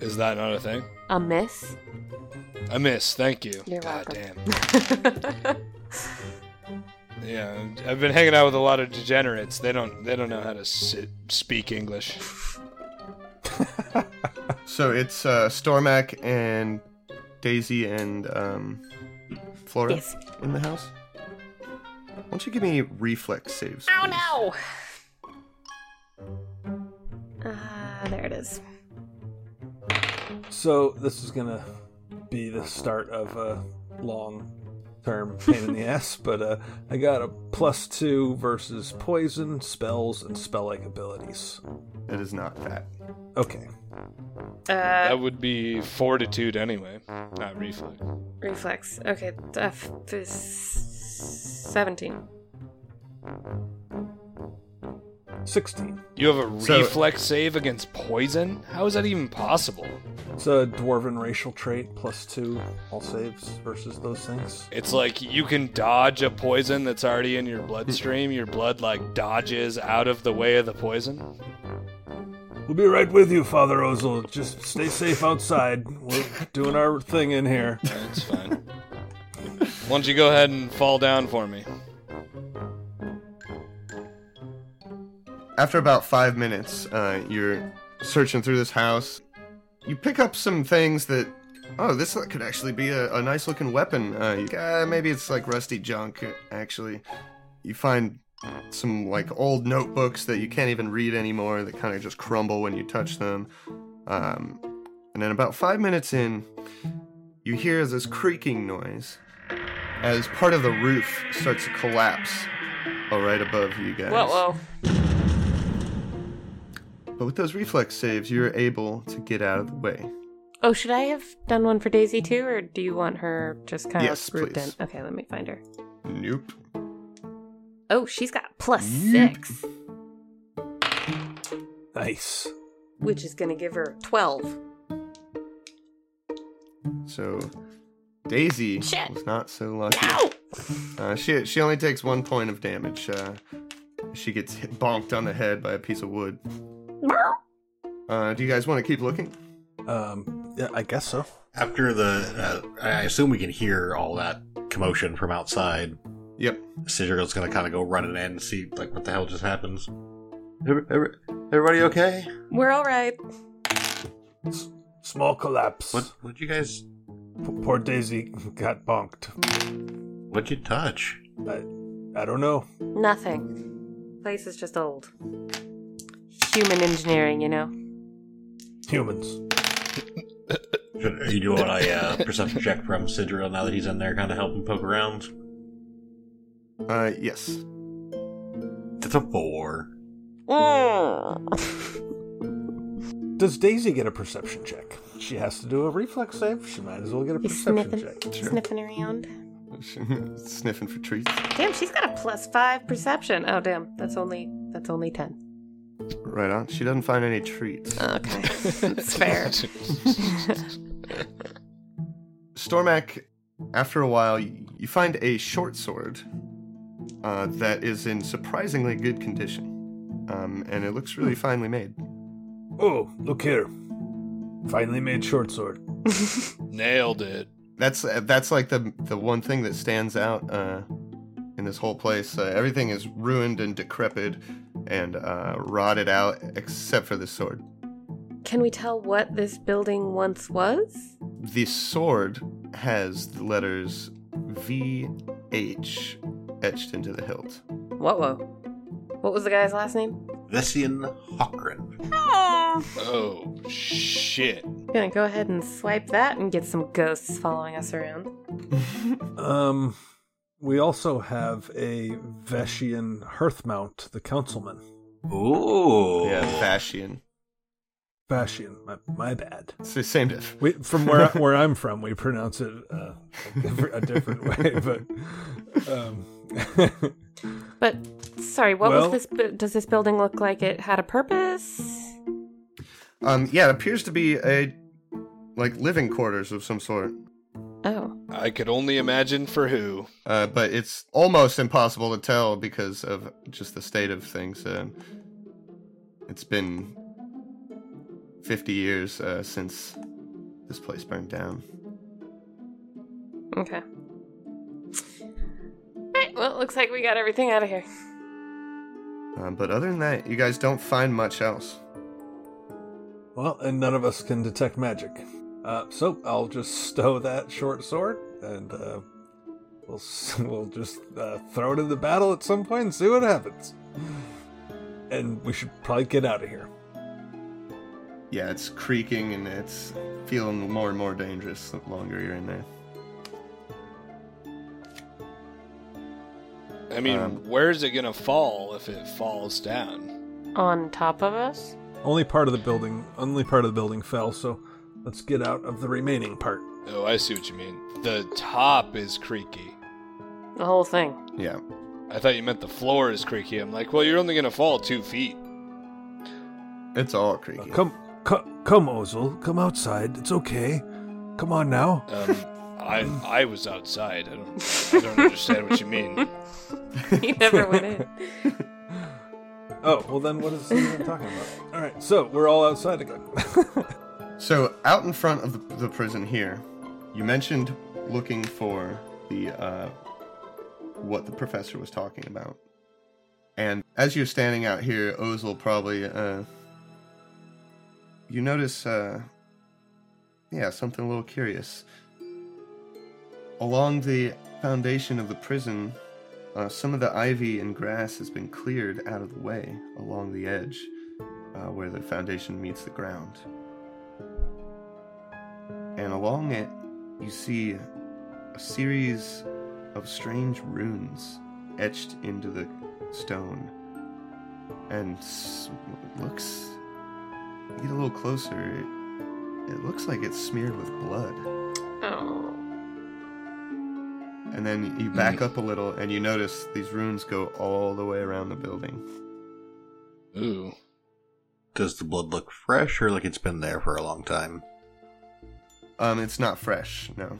Is that not a thing? A miss. A miss, thank you. You're God welcome. damn. Yeah, I've been hanging out with a lot of degenerates. They don't they don't know how to sit, speak English. So it's uh, Stormac and Daisy and um, Flora yes. in the house. Why don't you give me reflex saves? Oh no! Ah, there it is. So this is gonna be the start of a long term pain in the ass, but uh, I got a plus two versus poison, spells, and spell like abilities. It is not that. Okay. Uh, That would be fortitude anyway, not reflex. reflex. Okay, F is 17. 16. You have a So- reflex save against poison? How is that even possible? It's a dwarven racial trait, plus two all saves versus those things. It's like you can dodge a poison that's already in your bloodstream. Your blood like dodges out of the way of the poison. We'll be right with you, Father Ozel. Just stay safe outside. We're doing our thing in here. That's fine. Why don't you go ahead and fall down for me? After about five minutes, uh, you're searching through this house. You pick up some things that, oh, this could actually be a, a nice looking weapon. Uh, you, uh, maybe it's like rusty junk, actually. You find some like old notebooks that you can't even read anymore that kind of just crumble when you touch them. Um, and then about five minutes in, you hear this creaking noise as part of the roof starts to collapse. Right above you guys. But with those reflex saves, you're able to get out of the way. Oh, should I have done one for Daisy too, or do you want her just kind Yes, of grouped please. in? Okay, let me find her. Nope. Oh, she's got plus Yeep. six, Nice. which is gonna give her 12. So Daisy Shit. was not so lucky. Ow! Uh, she she only takes one point of damage. Uh, she gets hit, bonked on the head by a piece of wood. Uh, do you guys want to keep looking? Um, yeah, I guess so. After the, uh, I assume we can hear all that commotion from outside. Yep. Sigil's gonna kind of go running in and see like what the hell just happens. Every- every- Everybody okay? We're all right. S- small collapse. What? What'd you guys? P- poor Daisy got bonked. What'd you touch? I, I don't know. Nothing. Place is just old. Human engineering, you know. Humans. Should, are you doing a uh, perception check from Sidriel now that he's in there, kind of helping poke around? Uh, yes. That's a four. Does Daisy get a perception check? She has to do a reflex save. She might as well get a He's perception sniffing, check. Sure. sniffing around. Sniffing for treats. Damn, she's got a plus five perception. Oh, damn, that's only that's only ten. Right on. She doesn't find any treats. Okay, that's fair. Stormac, after a while, you, you find a short sword uh, that is in surprisingly good condition. Um, and it looks really finely made. Oh, look here. Finally made short sword. Nailed it. That's uh, that's like the the one thing that stands out uh, in this whole place. Uh, everything is ruined and decrepit and uh, rotted out except for the sword. Can we tell what this building once was? The sword has the letters VH etched into the hilt. Whoa, whoa. What was the guy's last name? Vessian Hockren. Oh shit. Gonna go ahead and swipe that and get some ghosts following us around. Um, we also have a Vashian Hearthmount, the councilman. Ooh. Yeah, Vashian. Vashian, my, my bad. It's the same diff. We, from where where I'm from, we pronounce it uh, a, different, a different way, but um, But sorry, what Well- was this? Does this building look like it had a purpose? Um, yeah, it appears to be a like living quarters of some sort. Oh, I could only imagine for who. Uh, but it's almost impossible to tell because of just the state of things. Um, it's been 50 years uh, since this place burned down. okay. Alright, well, it looks like we got everything out of here. Um, but other than that, you guys don't find much else. well, and none of us can detect magic. Uh, so I'll just stow that short sword, and uh, we'll we'll just uh, throw it in the battle at some point and see what happens. And we should probably get out of here. Yeah, it's creaking and it's feeling more and more dangerous the longer you're in there. I mean, Um, where's it gonna fall if it falls down? On top of us? Only part of the building, only part of the building fell. So let's get out of the remaining part. Oh, I see what you mean. The top is creaky. The whole thing. Yeah. I thought you meant the floor is creaky. I'm like, well, you're only gonna fall two feet. It's all Uh, creaky. come, come, come, Ozel, come outside. It's okay. Come on now. Um, I I was outside. I don't I don't understand what you mean. he never went in. Oh, well then what is he even talking about? All right, so we're all outside again. So, out in front of the, the prison here, you mentioned looking for the uh, what the professor was talking about, and as you're standing out here, Ozel probably uh, you notice, uh, yeah, something a little curious. Along the foundation of the prison, uh, some of the ivy and grass has been cleared out of the way along the edge, uh, where the foundation meets the ground and along it you see a series of strange runes etched into the stone and looks get a little closer it, it looks like it's smeared with blood Oh. and then you hmm. back up a little and you notice these runes go all the way around the building Ooh. Does the blood look fresh or like it's been there for a long time? Um, it's not fresh, no.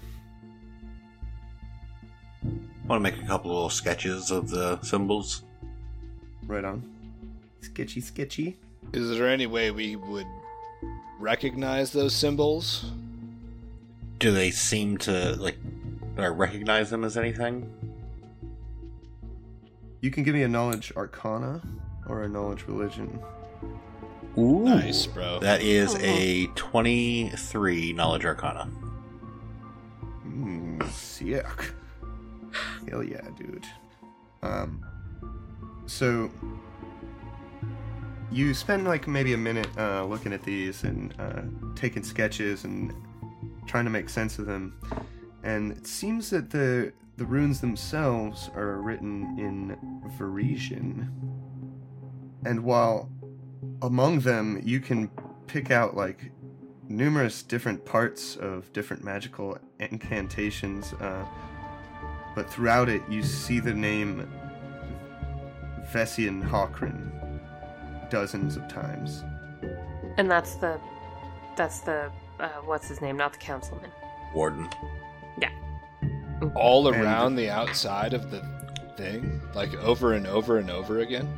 I want to make a couple of little sketches of the symbols. Right on. Sketchy, sketchy. Is there any way we would recognize those symbols? Do they seem to like do I recognize them as anything? You can give me a knowledge arcana or a knowledge religion. Ooh, Nice, bro. That is a twenty-three knowledge arcana. Mm, sick. Hell yeah, dude. Um, so you spend like maybe a minute uh, looking at these and uh, taking sketches and trying to make sense of them, and it seems that the the runes themselves are written in Varisian, and while among them you can pick out like numerous different parts of different magical incantations, uh, but throughout it you see the name Vessian Hawkrin dozens of times. And that's the, that's the, uh, what's his name? Not the councilman. Warden. Yeah. All And- around the outside of the thing? Like over and over and over again?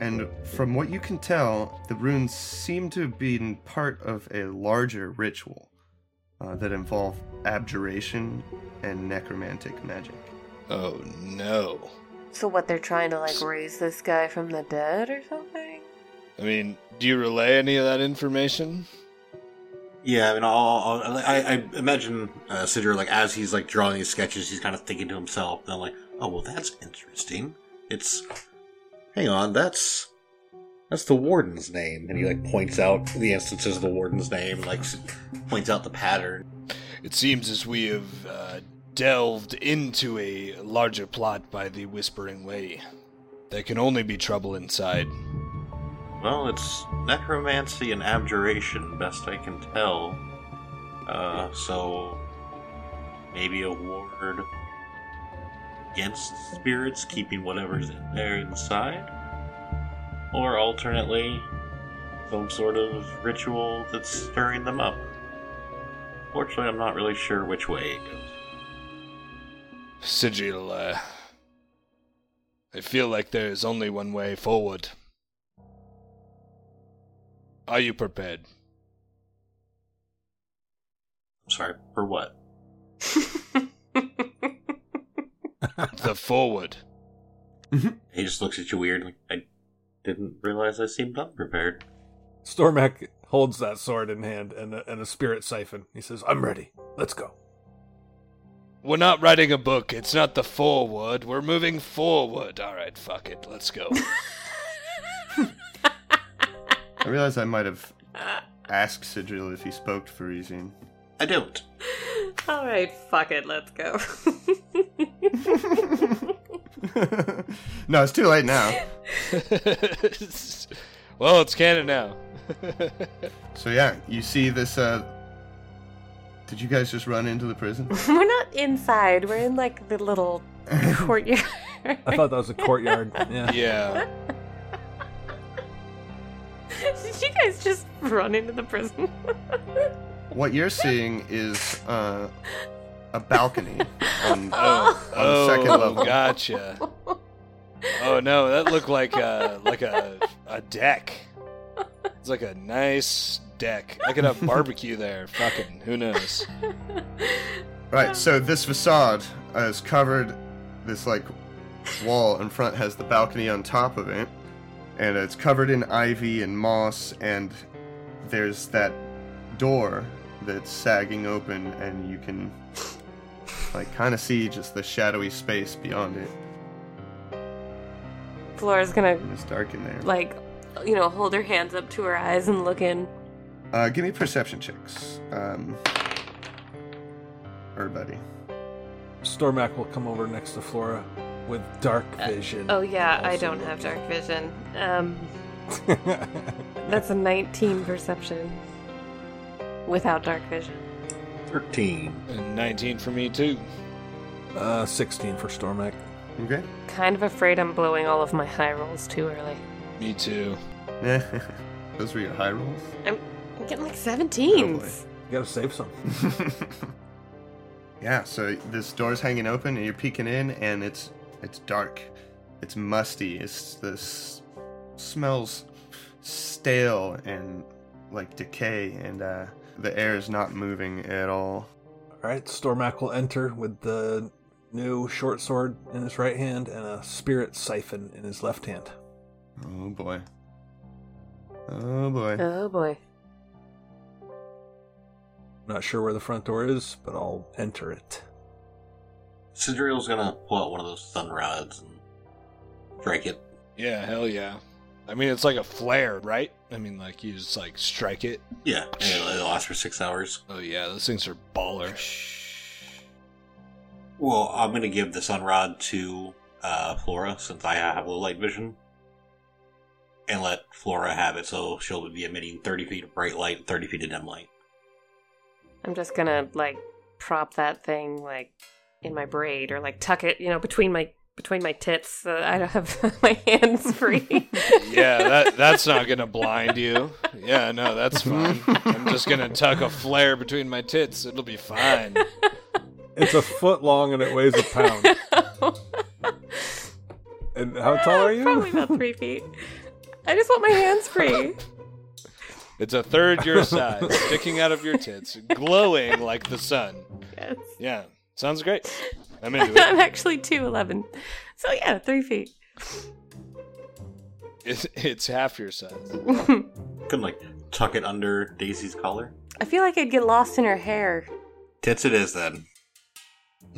And from what you can tell, the runes seem to have been part of a larger ritual uh, that involved abjuration and necromantic magic. Oh no. So what? They're trying to like raise this guy from the dead or something? I mean, do you relay any of that information? Yeah, I mean, I'll, I'll, I, I imagine uh, Sidra, like, as he's, like, drawing these sketches, he's kind of thinking to himself, then, like, oh, well, that's interesting. It's, hang on, that's, that's the warden's name. And he, like, points out the instances of the warden's name, and, like, points out the pattern. It seems as we have uh, delved into a larger plot by the Whispering Way. There can only be trouble inside. Well, it's necromancy and abjuration, best I can tell. Uh, so, maybe a ward against spirits, keeping whatever's in there inside? Or alternately, some sort of ritual that's stirring them up. Fortunately, I'm not really sure which way it goes. Sigil, uh, I feel like there is only one way forward. Are you prepared? I'm sorry, for what? the forward. Mm-hmm. He just looks at you weird, like, I didn't realize I seemed unprepared. Stormac holds that sword in hand and a, and a spirit siphon. He says, "I'm ready. Let's go." We're not writing a book. It's not the forward. We're moving forward. All right, fuck it. Let's go. I realize I might have asked Sigil if he spoke Parisian. I don't. All right, fuck it, let's go. no, it's too late now. well, it's canon now. So yeah, you see this. uh Did you guys just run into the prison? we're not inside. We're in like the little courtyard. I thought that was a courtyard. Yeah. yeah. Did you guys just run into the prison? what you're seeing is uh, a balcony on, Oh, on the second oh, level. Gotcha. Oh no, that looked like a like a a deck. It's like a nice deck. I could have barbecue there. Fucking who knows? Right, so this facade is covered. This like wall in front has the balcony on top of it, and it's covered in ivy and moss. And there's that door that's sagging open, and you can like kind of see just the shadowy space beyond it. Flora's gonna And it's dark in there. like, you know, hold her hands up to her eyes and look in. Uh, give me perception checks, um, everybody. Stormac will come over next to Flora with dark vision. Oh yeah, I don't have dark vision. Um, that's a 19 perception without dark vision. 13. And 19 for me too. uh, 16 for Stormac. Okay. Kind of afraid I'm blowing all of my high rolls too early. Me too. Those were your high rolls. I'm getting like 17s. You gotta save some. yeah, so this door's hanging open and you're peeking in and it's it's dark. It's musty. It's this smells stale and like decay and uh the air is not moving at all. All right, Stormac will enter with the new short sword in his right hand and a spirit siphon in his left hand. Oh boy. Oh boy. Oh boy. Not sure where the front door is, but I'll enter it. Sidriel's gonna pull out one of those sun rods and strike it. Yeah, hell yeah. I mean, it's like a flare, right? I mean, like you just like strike it. Yeah, and it'll, it'll for six hours. Oh yeah, those things are baller. Well, I'm gonna give the sun rod to uh, Flora since I have low light vision, and let Flora have it so she'll be emitting 30 feet of bright light, and 30 feet of dim light. I'm just gonna like prop that thing like in my braid or like tuck it, you know, between my between my tits so that I don't have my hands free. Yeah, that that's not gonna blind you. Yeah, no, that's fine. I'm just gonna tuck a flare between my tits. It'll be fine. It's a foot long and it weighs a pound. And how tall are you? Probably about three feet. I just want my hands free. It's a third your size, sticking out of your tits, glowing like the sun. Yes. Yeah, sounds great. I'm into I'm actually two eleven. So yeah, three feet. It's, it's half your size. Couldn't like tuck it under Daisy's collar. I feel like I'd get lost in her hair. Tits it is then.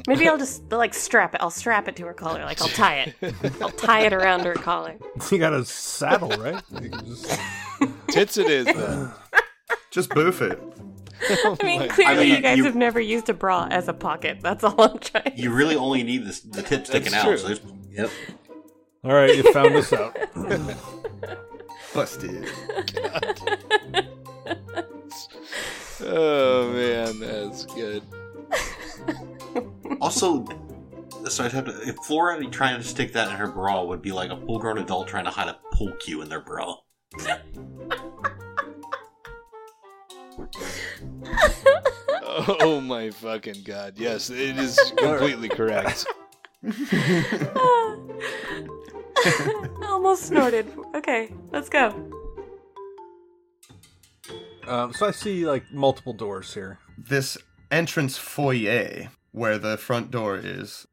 Maybe I'll just like strap it. I'll strap it to her collar. Like I'll tie it. I'll tie it around her collar. You got a saddle, right? You can just- Tits it is then. Just boof it. I mean, clearly I mean, you guys you- have never used a bra as a pocket. That's all I'm trying. You really only need this, the tip sticking That's out. true. So there's, yep. All right, you found us out. Busted. Oh man, that's good. Also, so I'd have to, if Flora trying to stick that in her bra would be like a full-grown adult trying to hide a pool cue in their bra. Oh my fucking god. Yes, it is completely correct. I almost snorted. Okay, let's go. Um, so I see like multiple doors here. this entrance foyer where the front door is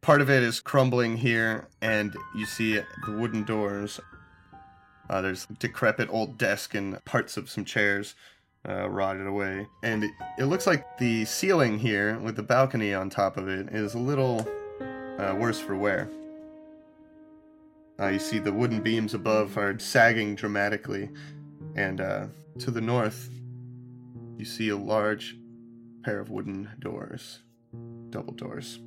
part of it is crumbling here and you see the wooden doors uh, there's a decrepit old desk and parts of some chairs uh, rotted away. And it, it looks like the ceiling here with the balcony on top of it is a little uh, worse for wear. Uh, you see the wooden beams above are sagging dramatically. And uh, to the north you see a large pair of wooden doors, double doors.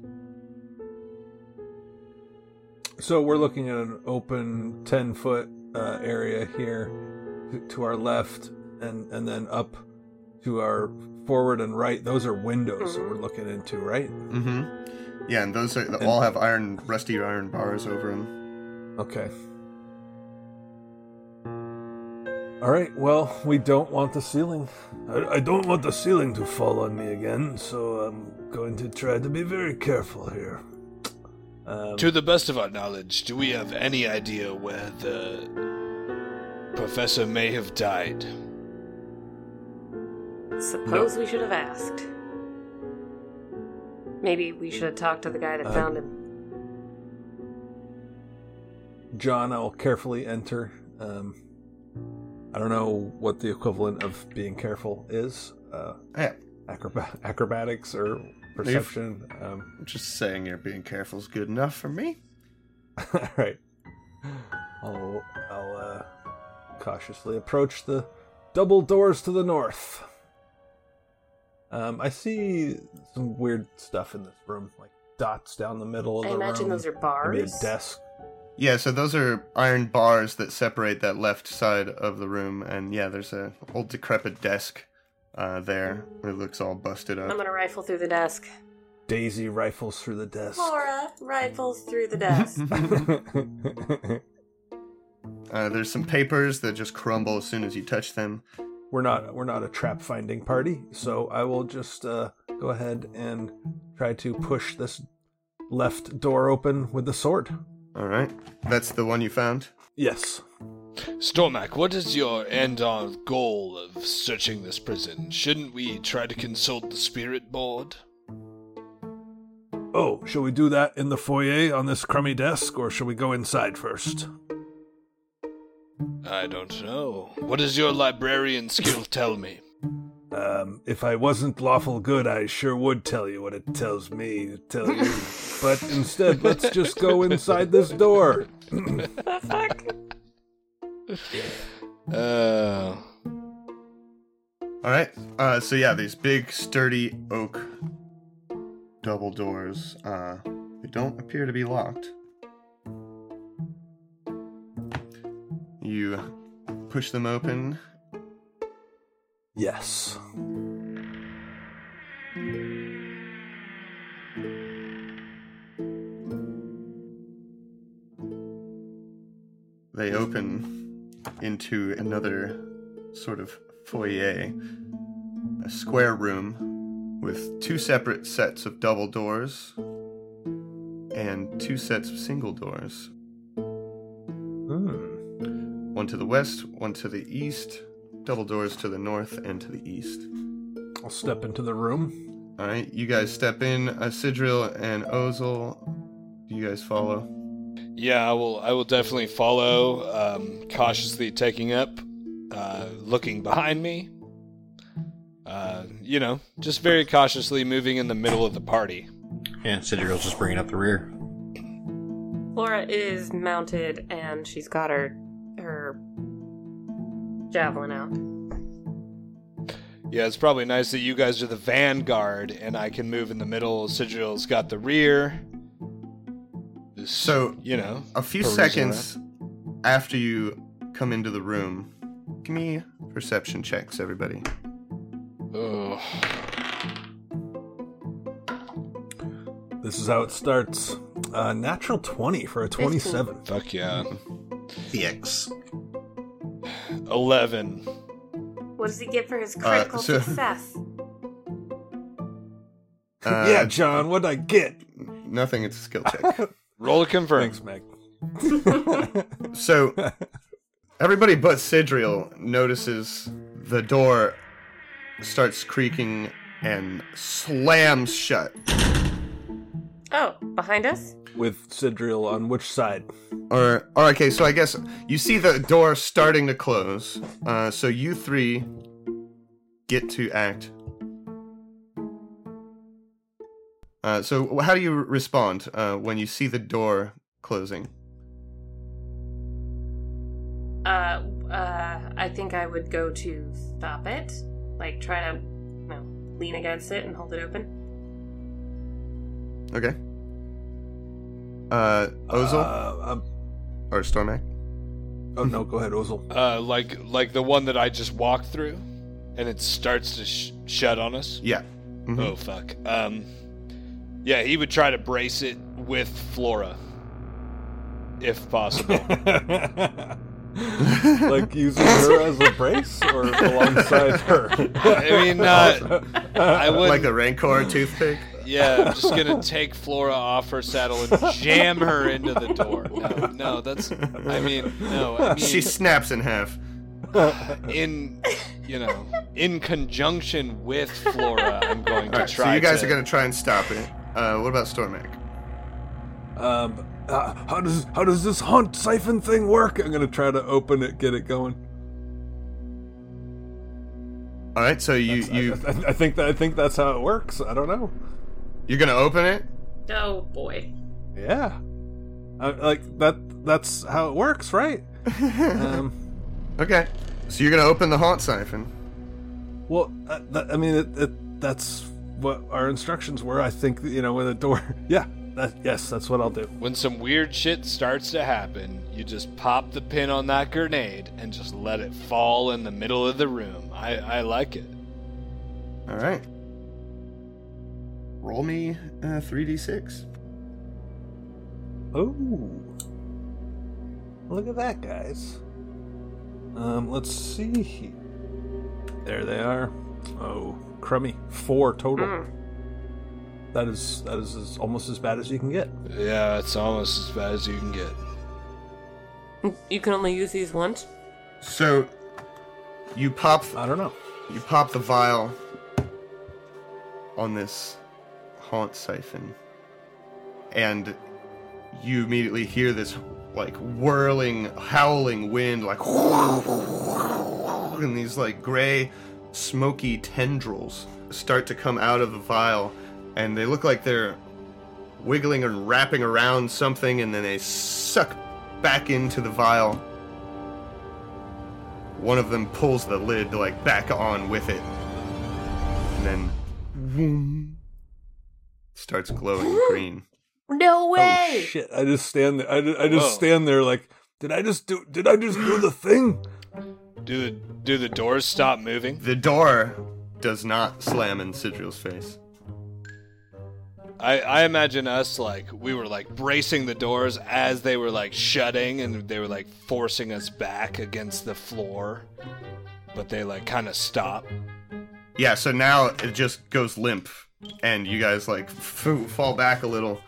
So we're looking at an open ten foot uh, area here to our left, and and then up to our forward and right. Those are windows that we're looking into, right? Mm-hmm. Yeah, and those are they all have iron, rusty iron bars over them. Okay. All right. Well, we don't want the ceiling. I, I don't want the ceiling to fall on me again, so I'm going to try to be very careful here. Um, To the best of our knowledge, do we have any idea where the professor may have died? Suppose we should have asked. Maybe we should have talked to the guy that Uh, found him. John, I'll carefully enter. Um, I don't know what the equivalent of being careful is. Uh, Yeah, acrobat- acrobatics or perception. Um, just saying you're being careful is good enough for me. all right. I'll, I'll uh, cautiously approach the double doors to the north. Um, I see some weird stuff in this room, like dots down the middle of I the room. I imagine those are bars. Maybe bars. a desk. Yeah, so those are iron bars that separate that left side of the room, and yeah, there's a old decrepit desk uh, there. It looks all busted up. I'm gonna rifle through the desk. Daisy rifles through the desk. Laura rifles through the desk. Uh, there's some papers that just crumble as soon as you touch them. We're not we're not a trap finding party, so I will just uh, go ahead and try to push this left door open with the sword. All right. That's the one you found? Yes. Stormac, what is your end on goal of searching this prison? Shouldn't we try to consult the spirit board? Oh, shall we do that in the foyer on this crummy desk, or shall we go inside first? I don't know. What does your librarian skill tell me? Um, if I wasn't lawful good, I sure would tell you what it tells me to tell you. but instead, let's just go inside this door. The fuck? Uh, All right. Uh, so yeah, these big, sturdy oak double doors. Uh, they don't appear to be locked. You push them open. Yes. They open into another sort of foyer, a square room with two separate sets of double doors and two sets of single doors. Hmm. One to the west, one to the east, double doors to the north and to the east. I'll step into the room. All right, you guys step in. Uh, Sidriel and Ozel, do you guys follow? yeah, I will. I will definitely follow. Um, cautiously taking up, uh, looking behind me. Uh, you know, just very cautiously moving in the middle of the party. And Sidriel's just bringing up the rear. Laura is mounted and she's got her her javelin out. Yeah, it's probably nice that you guys are the vanguard and I can move in the middle. Sigil's got the rear. Just, So, you know, A few perusing seconds after you come into the room, give me perception checks, everybody. Ugh. This is how it starts. Uh, natural 20 for a 27. Fuck yeah. The X. 11. What does he get for his critical so- success? Uh, yeah, John, what'd I get? Nothing, it's a skill check. Roll to confirm. Thanks, Meg. so, everybody but Sidriel notices the door starts creaking and slams shut. Oh, behind us? With Sidriel on which side? Or, or okay, so I guess you see the door starting to close. Uh, so you three get to act. Uh, so how do you respond uh, when you see the door closing? Uh, uh, I think I would go to stop it. Like, try to, you know, lean against it and hold it open. Okay. Uh, Ozel Uh, um, or Stormac? oh, no, go ahead, Ozel. Uh, like like the one that I just walked through, and it starts to sh- shut on us. Yeah. Mhm. Oh fuck. Um, yeah, he would try to brace it with Flora, if possible. like using her as a brace or alongside her? I mean, uh, I would. Like a Rancor toothpick? Yeah, I'm just gonna take Flora off her saddle and jam her into the door. No, no, that's. I mean, no. I mean, She snaps in half. in, you know, in conjunction with Flora, I'm going to Alright, try. so you guys to, are going to try and stop it. Uh, what about Stormac? um, uh, how does how does this haunt siphon thing work? I'm gonna try to open it, get it going. All right, so you I- you I, I think that I think that's how it works. I don't know. You're going to open it? Oh boy. Yeah, I, like that. That's how it works, right? Um, Okay. So you're going to open the haunt siphon. well, uh, that, I mean, it, it, that's what our instructions were. I think you know when the door. Yeah, that, yes, that's what I'll do. When some weird shit starts to happen, you just pop the pin on that grenade and just let it fall in the middle of the room. I, I like it. All right. Roll me uh, 3d6. Oh, look at that, guys. Um, let's see here. There they are. Oh, crummy. Four total. Mm. That is that is as, almost as bad as you can get. Yeah, it's almost as bad as you can get. You can only use these once. So you pop I don't know. you pop the vial on this haunt siphon. And you immediately hear this like whirling howling wind like and these like gray smoky tendrils start to come out of the vial and they look like they're wiggling and wrapping around something and then they suck back into the vial. One of them pulls the lid like back on with it. And then vroom, starts glowing green No Oh way! shit! I just stand there. I just, I just Whoa. stand there like, did I just do? Did I just do the thing? Do the do the doors stop moving? the door does not slam in Sidriel's face I, I imagine us like we were like bracing the doors as they were like shutting and they were like forcing us back against the floor. But they like kind of stop. yeah so now it just goes limp and you guys like f- fall back a little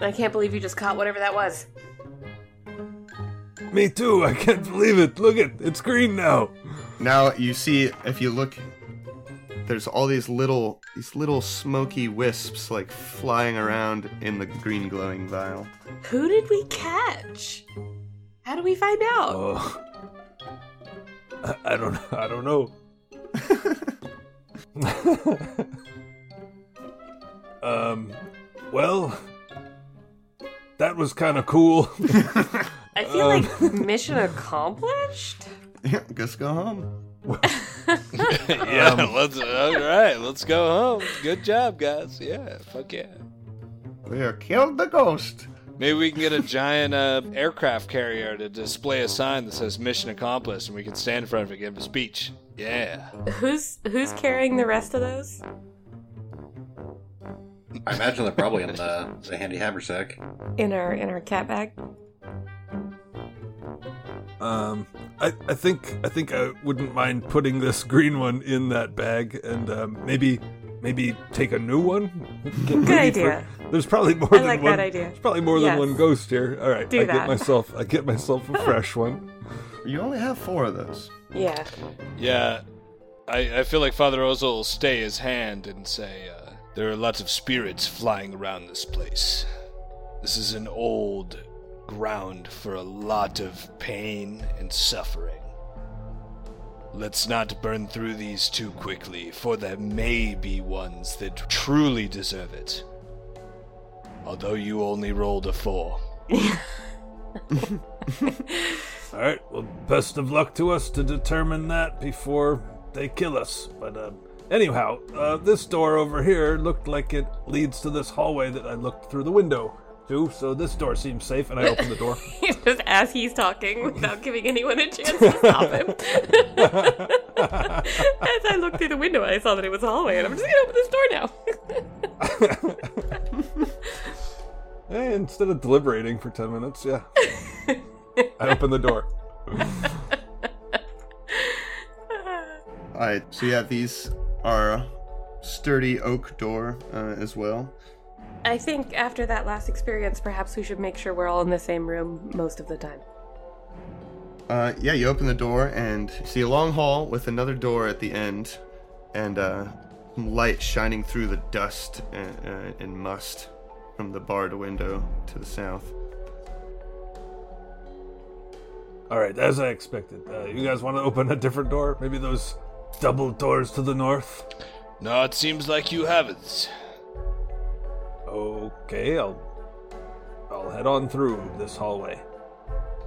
I can't believe you just caught whatever that was. Me too. I can't believe it. Look at it's green now. Now you see if you look there's all these little these little smoky wisps like flying around in the green glowing vial. Who did we catch? How do we find out? Oh, I, I don't. I don't know. um. Well, that was kind of cool. I feel um, like mission accomplished. Yeah, just go home. yeah, let's all right, let's go home. Good job, guys. Yeah, fuck yeah. We have killed the ghost. Maybe we can get a giant uh, aircraft carrier to display a sign that says "Mission Accomplished," and we can stand in front of it and give a speech. Yeah. Who's who's carrying the rest of those? I imagine they're probably in the, the handy haversack. In our in our cat bag. Um, I, I think I think I wouldn't mind putting this green one in that bag and um, maybe maybe take a new one. Get Good ready for- idea. there's probably more I than like one. that idea. There's probably more than one ghost here. All right, Do I that. get myself I get myself a fresh one. You only have four of those. Yeah. Yeah, I, I feel like Father Ozel will stay his hand and say, uh, There are lots of spirits flying around this place. This is an old ground for a lot of pain and suffering. Let's not burn through these too quickly, for there may be ones that truly deserve it. Although you only rolled a four. All right. Well, best of luck to us to determine that before they kill us. But uh, anyhow, uh, this door over here looked like it leads to this hallway that I looked through the window to. So this door seems safe, and I open the door. Just as he's talking without giving anyone a chance to stop him. as I looked through the window, I saw that it was a hallway, and I'm just gonna open this door now. Hey, instead of deliberating for 10 minutes, yeah. I open the door. Alright, so yeah, these are sturdy oak door uh, as well. I think after that last experience, perhaps we should make sure we're all in the same room most of the time. Uh, yeah, you open the door and see a long hall with another door at the end, and uh, some light shining through the dust and, uh, and must from the barred window to the south. All right, as I expected. Uh, you guys want to open a different door? Maybe those double doors to the north? No, it seems like you haven't. Okay, I'll I'll head on through this hallway,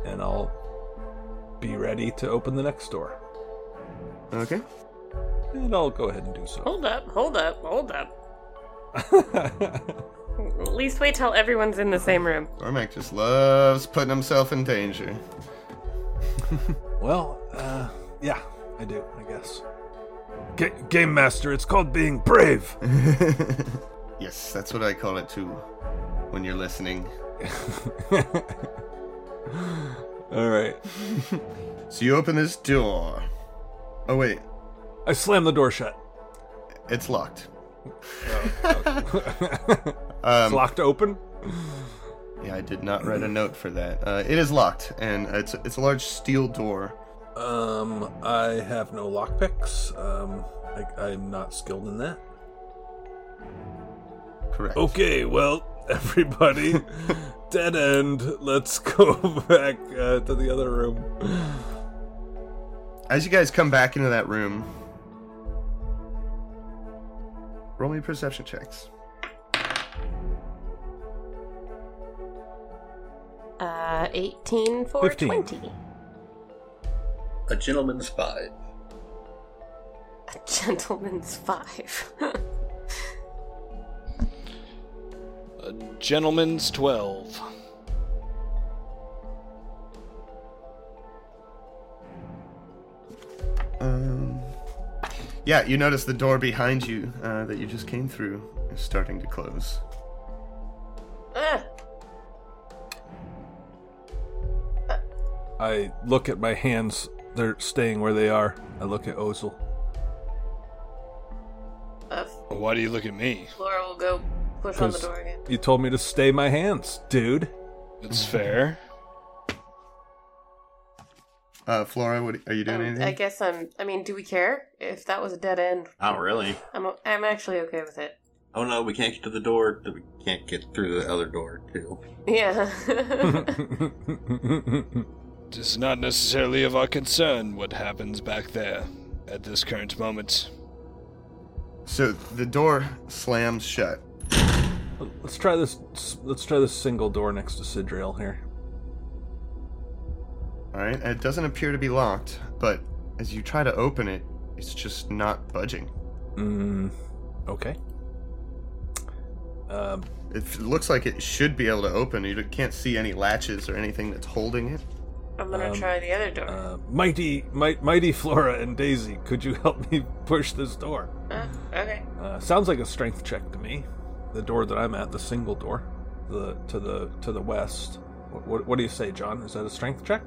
and I'll be ready to open the next door. Okay. And I'll go ahead and do so. Hold up, hold up, hold up. At least wait till everyone's in the same room. Cormac just loves putting himself in danger. well, uh, yeah, I do, I guess. Ga- Game Master, it's called being brave. yes, that's what I call it too when you're listening. All right. So you open this door. Oh wait, I slam the door shut. It's locked. it's Um, locked open. yeah, I did not write a note for that. Uh, it is locked, and it's it's a large steel door. Um, I have no lockpicks. Um, I, I'm not skilled in that. Correct. Okay, well, everybody, dead end. Let's go back uh, to the other room. As you guys come back into that room, roll me perception checks. Uh, 18 for 15. 20. A gentleman's five. A gentleman's five. A gentleman's 12. Um, yeah, you notice the door behind you uh, that you just came through is starting to close. Ah, I look at my hands. They're staying where they are. I look at Ozel. uh, Why do you look at me? Flora will go push on the 'Cause door again. You told me to stay my hands, dude. It's fair. Uh, Flora, what are you doing? Um, anything? I guess I'm. I mean, do we care if that was a dead end? Not really. I'm. o- I'm actually okay with it. Oh no, we can't get to the door. We can't get through the other door too. Yeah. It is not necessarily of our concern what happens back there at this current moment. So the door slams shut. let's try this. Let's try this single door next to Sidriel here. All right, it doesn't appear to be locked, but as you try to open it, it's just not budging. Mm, okay. Um, It looks like it should be able to open. You can't see any latches or anything that's holding it. I'm gonna Um, try the other door. uh, mighty, might, mighty Flora and Daisy, could you help me push this door? Uh, okay. Uh, sounds like a strength check to me. The door that I'm at, the single door, the to the to the west. What, what, what do you say, John? Is that a strength check?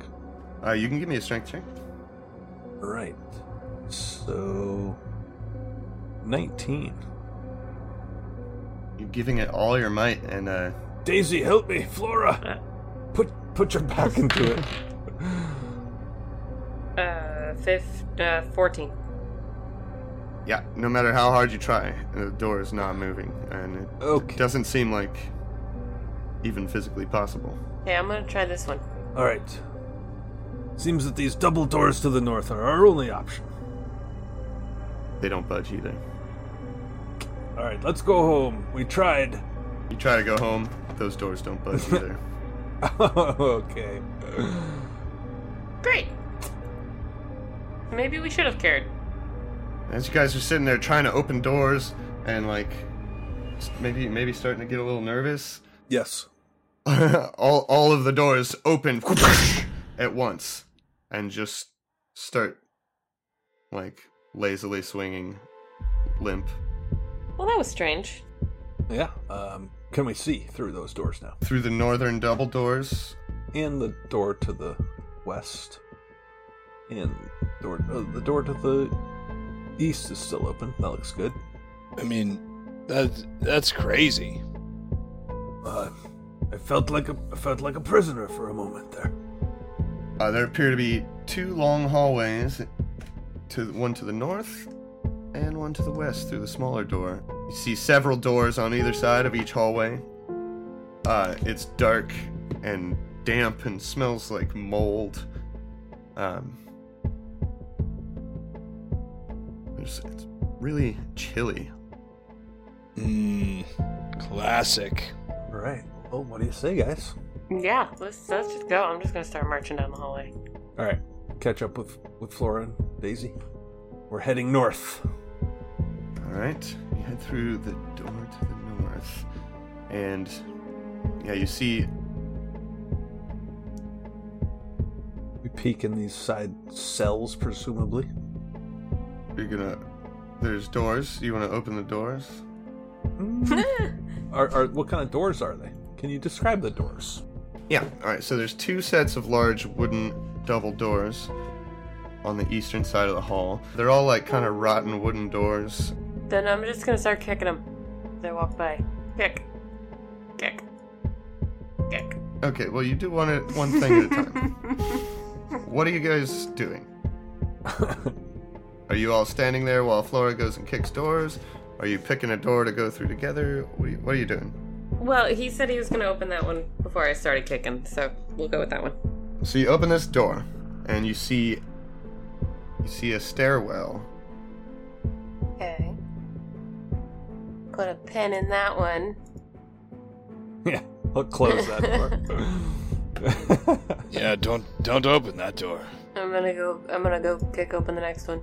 Uh, you can give me a strength check. Right. So, nineteen. You're giving it all your might, and uh, Daisy, help me, Flora. Put put your back into it. Uh, fifth, uh, 14. yeah, no matter how hard you try, the door is not moving, and it Okay. doesn't seem like even physically possible. Okay, I'm gonna try this one. All right. Seems that these double doors to the north are our only option. They don't budge either. All right, let's go home. We tried. You try to go home, those doors don't budge either. okay. Great. Maybe we should have cared. As you guys are sitting there trying to open doors and like maybe maybe starting to get a little nervous, Yes. all all of the doors open at once and just start like lazily swinging limp Well, that was strange. Yeah. Um, can we see through those doors now? through the northern double doors. And the door to the west. And door, uh, the door to the east is still open. That looks good. I mean, that that's crazy. Uh, I felt like a I felt like a prisoner for a moment there. Uh, there appear to be two long hallways, to one to the north and one to the west through the smaller door. You see several doors on either side of each hallway. Uh, it's dark and damp and smells like mold. Um, there's, it's really chilly. Mmm, classic. All right. Well, what do you say, guys? Yeah, let's let's just go. I'm just gonna start marching down the hallway. All right. Catch up with with Flora and Daisy. We're heading north. All right, you head through the door to the north, and yeah, you see We peek in these side cells, presumably. you're gonna. There's doors. You want to open the doors? Mm. Are, are what kind of doors are they? Can you describe the doors? Yeah. All right. So there's two sets of large wooden double doors. on the eastern side of the hall. They're all like kind of rotten wooden doors. Then I'm just gonna start kicking them. They walk by. Kick. Kick. Kick. Okay, well you do one at one thing at a time. What are you guys doing? Are you all standing there while Flora goes and kicks doors? Are you picking a door to go through together? What are you, what are you doing? Well, he said he was gonna open that one before I started kicking, so we'll go with that one. So you open this door, and you see you see a stairwell. Okay. Put a pin in that one. yeah, I'll close that door. Yeah, don't don't open that door. I'm gonna go. I'm gonna go kick open the next one.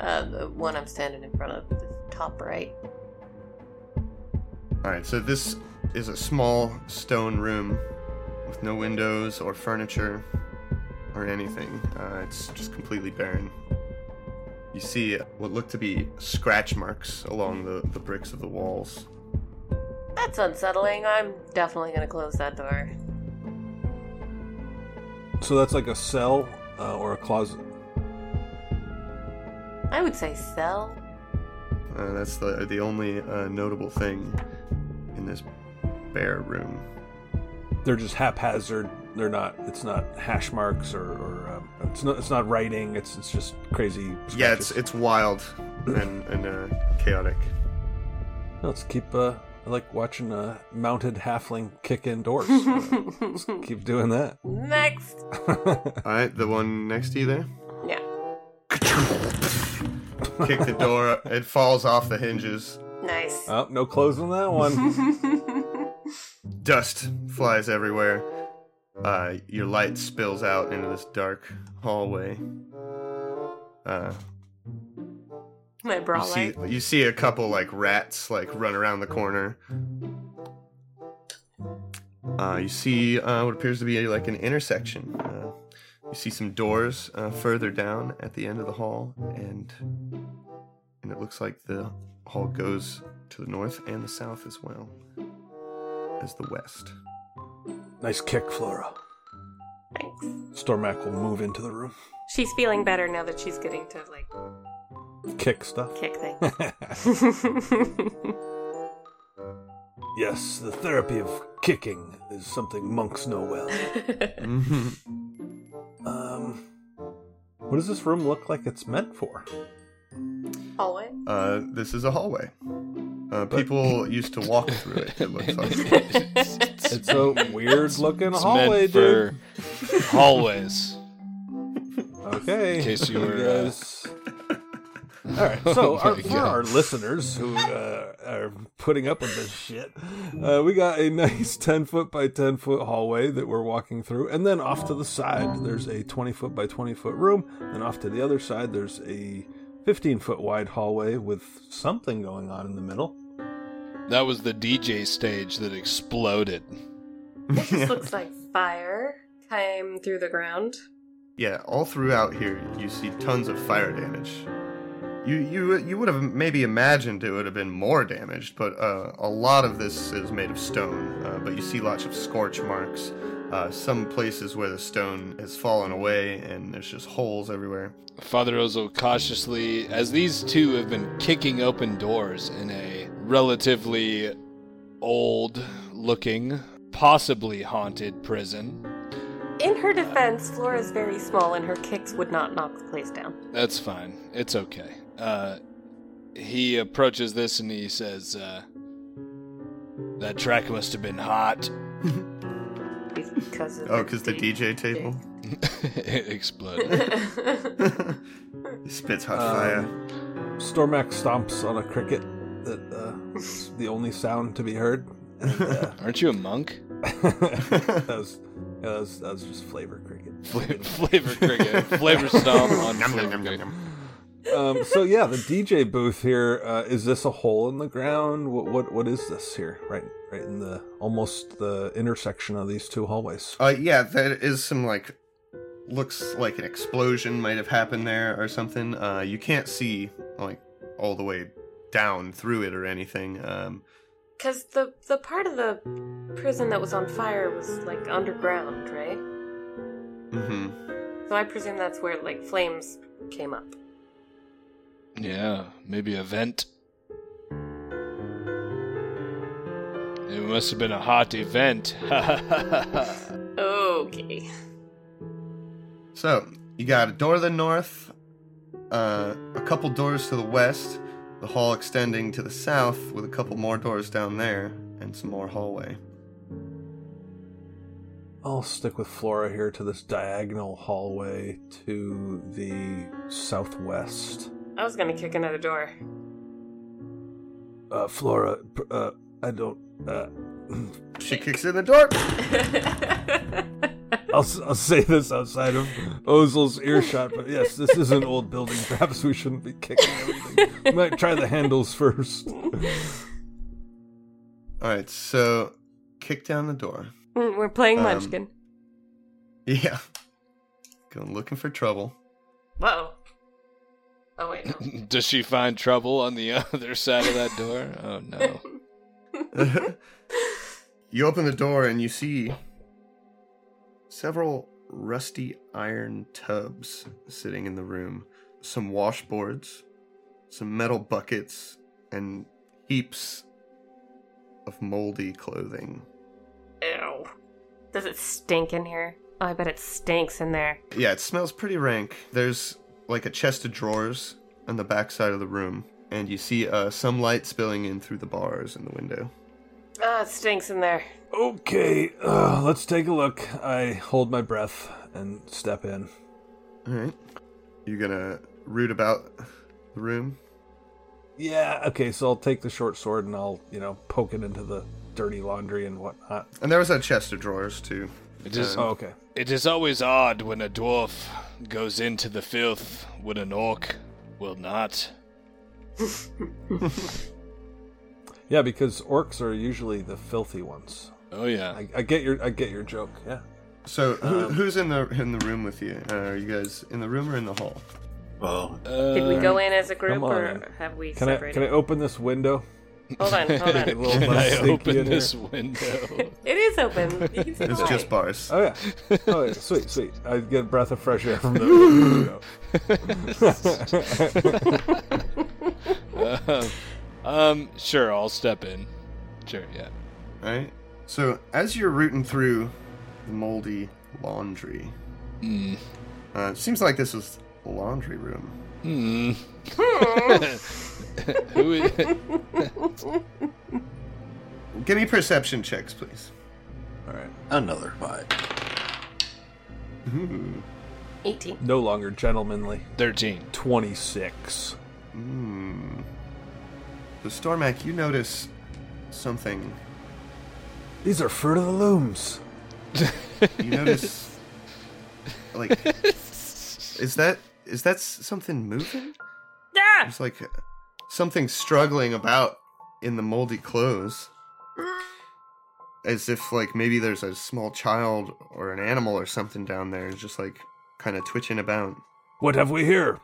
Uh, the one I'm standing in front of, the top right. All right, so this is a small stone room with no windows or furniture or anything. Uh, it's just completely barren. You see what look to be scratch marks along the, the bricks of the walls. That's unsettling. I'm definitely gonna close that door. So that's like a cell uh, or a closet. I would say cell. Uh, that's the the only uh, notable thing in this bare room. They're just haphazard. They're not. It's not hash marks or, or um, it's not. It's not writing. It's it's just crazy. Yeah, it's it's wild and and uh, chaotic. Let's keep. Uh, I like watching a mounted halfling kick in doors. Keep doing that. Next. All right, the one next to you there. Yeah. Kick the door. It falls off the hinges. Nice. oh, no clothes on that one. Dust flies everywhere. Uh, your light spills out into this dark hallway. Uh, My bra you see, light. you see a couple like rats like run around the corner. Uh, you see uh, what appears to be like an intersection. Uh, you see some doors uh, further down at the end of the hall, and and it looks like the hall goes to the north and the south as well as the west. nice kick, Flora. Thanks. Stormac will move into the room. She's feeling better now that she's getting to like Kick stuff. kick things. Yes, the therapy of kicking is something monks know well. Um, what does this room look like it's meant for? Hallway. Uh, this is a hallway. Uh, people used to walk through it. It looks like. It's a weird looking It's hallway, meant dude. for hallways. Okay. In case you were, uh, guys- All right. So, Oh our, for God. our listeners who uh, are putting up with this shit, uh, we got a nice 10 foot by 10 foot hallway that we're walking through. And then off to the side, there's a 20 foot by 20 foot room. And off to the other side, there's a 15 foot wide hallway with something going on in the middle. That was the DJ stage that exploded. This looks like fire came through the ground. Yeah, all throughout here you see tons of fire damage. You you you would have maybe imagined it would have been more damaged, but uh, a lot of this is made of stone. Uh, but you see lots of scorch marks. Uh, some places where the stone has fallen away and there's just holes everywhere. Father Ozo cautiously, as these two have been kicking open doors in a relatively old looking, possibly haunted prison. In her defense, Flora's very small and her kicks would not knock the place down. That's fine. It's okay. Uh, he approaches this and he says, uh, That track must have been hot. Because of Oh, because the DJ table it exploded. spits hot Um, fire. Stormac stomps on a cricket that uh, is the only sound to be heard. And, uh, Aren't you a monk? that, was, that, was, that was just flavor cricket. Fla- flavor cricket. Flavor stomp on Nom, flavor nom, nom, nom, cricket. nom. Um, so yeah, the DJ booth here uh, is this a hole in the ground? What, what what is this here? Right, right in the almost the intersection of these two hallways. Uh, yeah, there is some like looks like an explosion might have happened there or something. Uh, you can't see like all the way down through it or anything. Um, Because the the part of the prison that was on fire was like underground, right? Mm-hmm. So I presume that's where like flames came up. Yeah, maybe a vent. It must have been a hot event. Okay. So, you got a door to the north, uh, a couple doors to the west, the hall extending to the south with a couple more doors down there, and some more hallway. I'll stick with Flora here to this diagonal hallway to the southwest. I was gonna kick another door. Uh, Flora, uh, I don't. Uh, She kicks in the door. I'll, s- I'll say this outside of Ozel's earshot, but yes, this is an old building. Perhaps we shouldn't be kicking everything. We might try the handles first. Alright, so kick down the door. Mm, We're playing Um, Munchkin. Yeah. Going looking for trouble. Whoa. Oh wait, no. Does she find trouble on the other side of that door? Oh no. you open the door and you see several rusty iron tubs sitting in the room, some washboards, some metal buckets, and heaps of moldy clothing. Ew. Does it stink in here? Oh, I bet it stinks in there. Yeah, it smells pretty rank. There's like a chest of drawers on the back side of the room, and you see uh, some light spilling in through the bars in the window. Oh, it stinks in there. Okay, uh, let's take a look. I hold my breath and step in. All right, you gonna root about the room? Yeah, okay, so I'll take the short sword and I'll, you know, poke it into the dirty laundry and whatnot. And there was a chest of drawers too. It is, Oh, okay. it is always odd when a dwarf goes into the filth when an orc will not. Yeah, because orcs are usually the filthy ones. Oh yeah. I, I get your I get your joke. Yeah. So who, Um, who's in the in the room with you? Uh, are you guys in the room or in the hall? Well, Did we go in as a group or have we Can I can I open this window? Hold on, hold on. Can I open in here. this window? It is open. You can see It's the just light. bars. Oh yeah. Oh yeah. Sweet, sweet. I get a breath of fresh air from the window. um, um, sure, I'll step in. Sure, yeah. Right. So as you're rooting through the moldy laundry, Hmm. uh, it seems like this is a laundry room. Hmm. Who is, Give me perception checks, please. All right. another five. Ooh. 18. No longer gentlemanly. 13. Twenty six. Hmm. So Stormac, you notice something. These are fruit of the looms. You notice, like, is that is that something moving? There's like something struggling about in the moldy clothes. As if like maybe there's a small child or an animal or something down there, just like kind of twitching about. What have we here?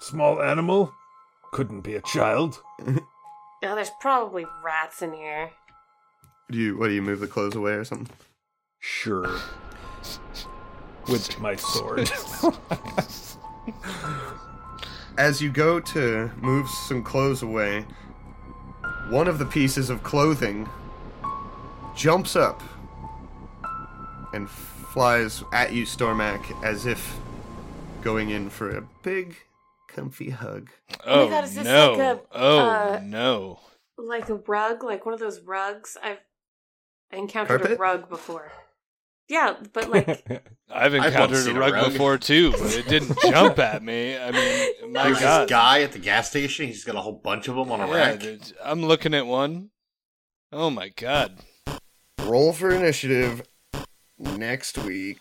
Small animal? Couldn't be a child. Oh, there's probably rats in here. Do you what do you move the clothes away or something? Sure. With my sword. As you go to move some clothes away, one of the pieces of clothing jumps up and flies at you, Stormac, as if going in for a big, comfy hug. Oh, God, is this no. like a, oh uh, no. Like a rug, like one of those rugs. I've I encountered Carpet? a rug before. Yeah, but like I've encountered seen a a rug, rug. before too, but it didn't jump at me. I mean, my There's God. this guy at the gas station. He's got a whole bunch of them on a Yeah, rack. I'm looking at one. Oh my God. Roll for initiative next week.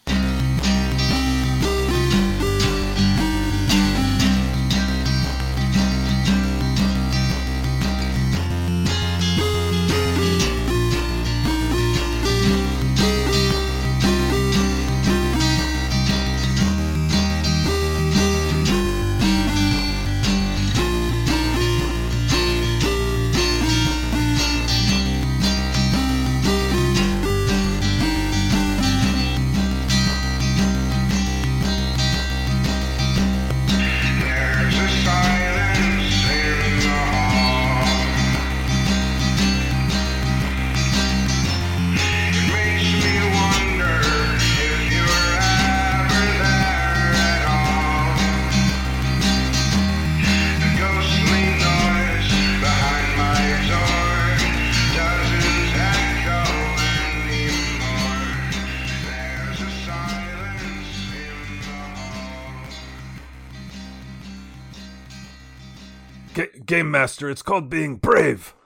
Master, it's called being brave.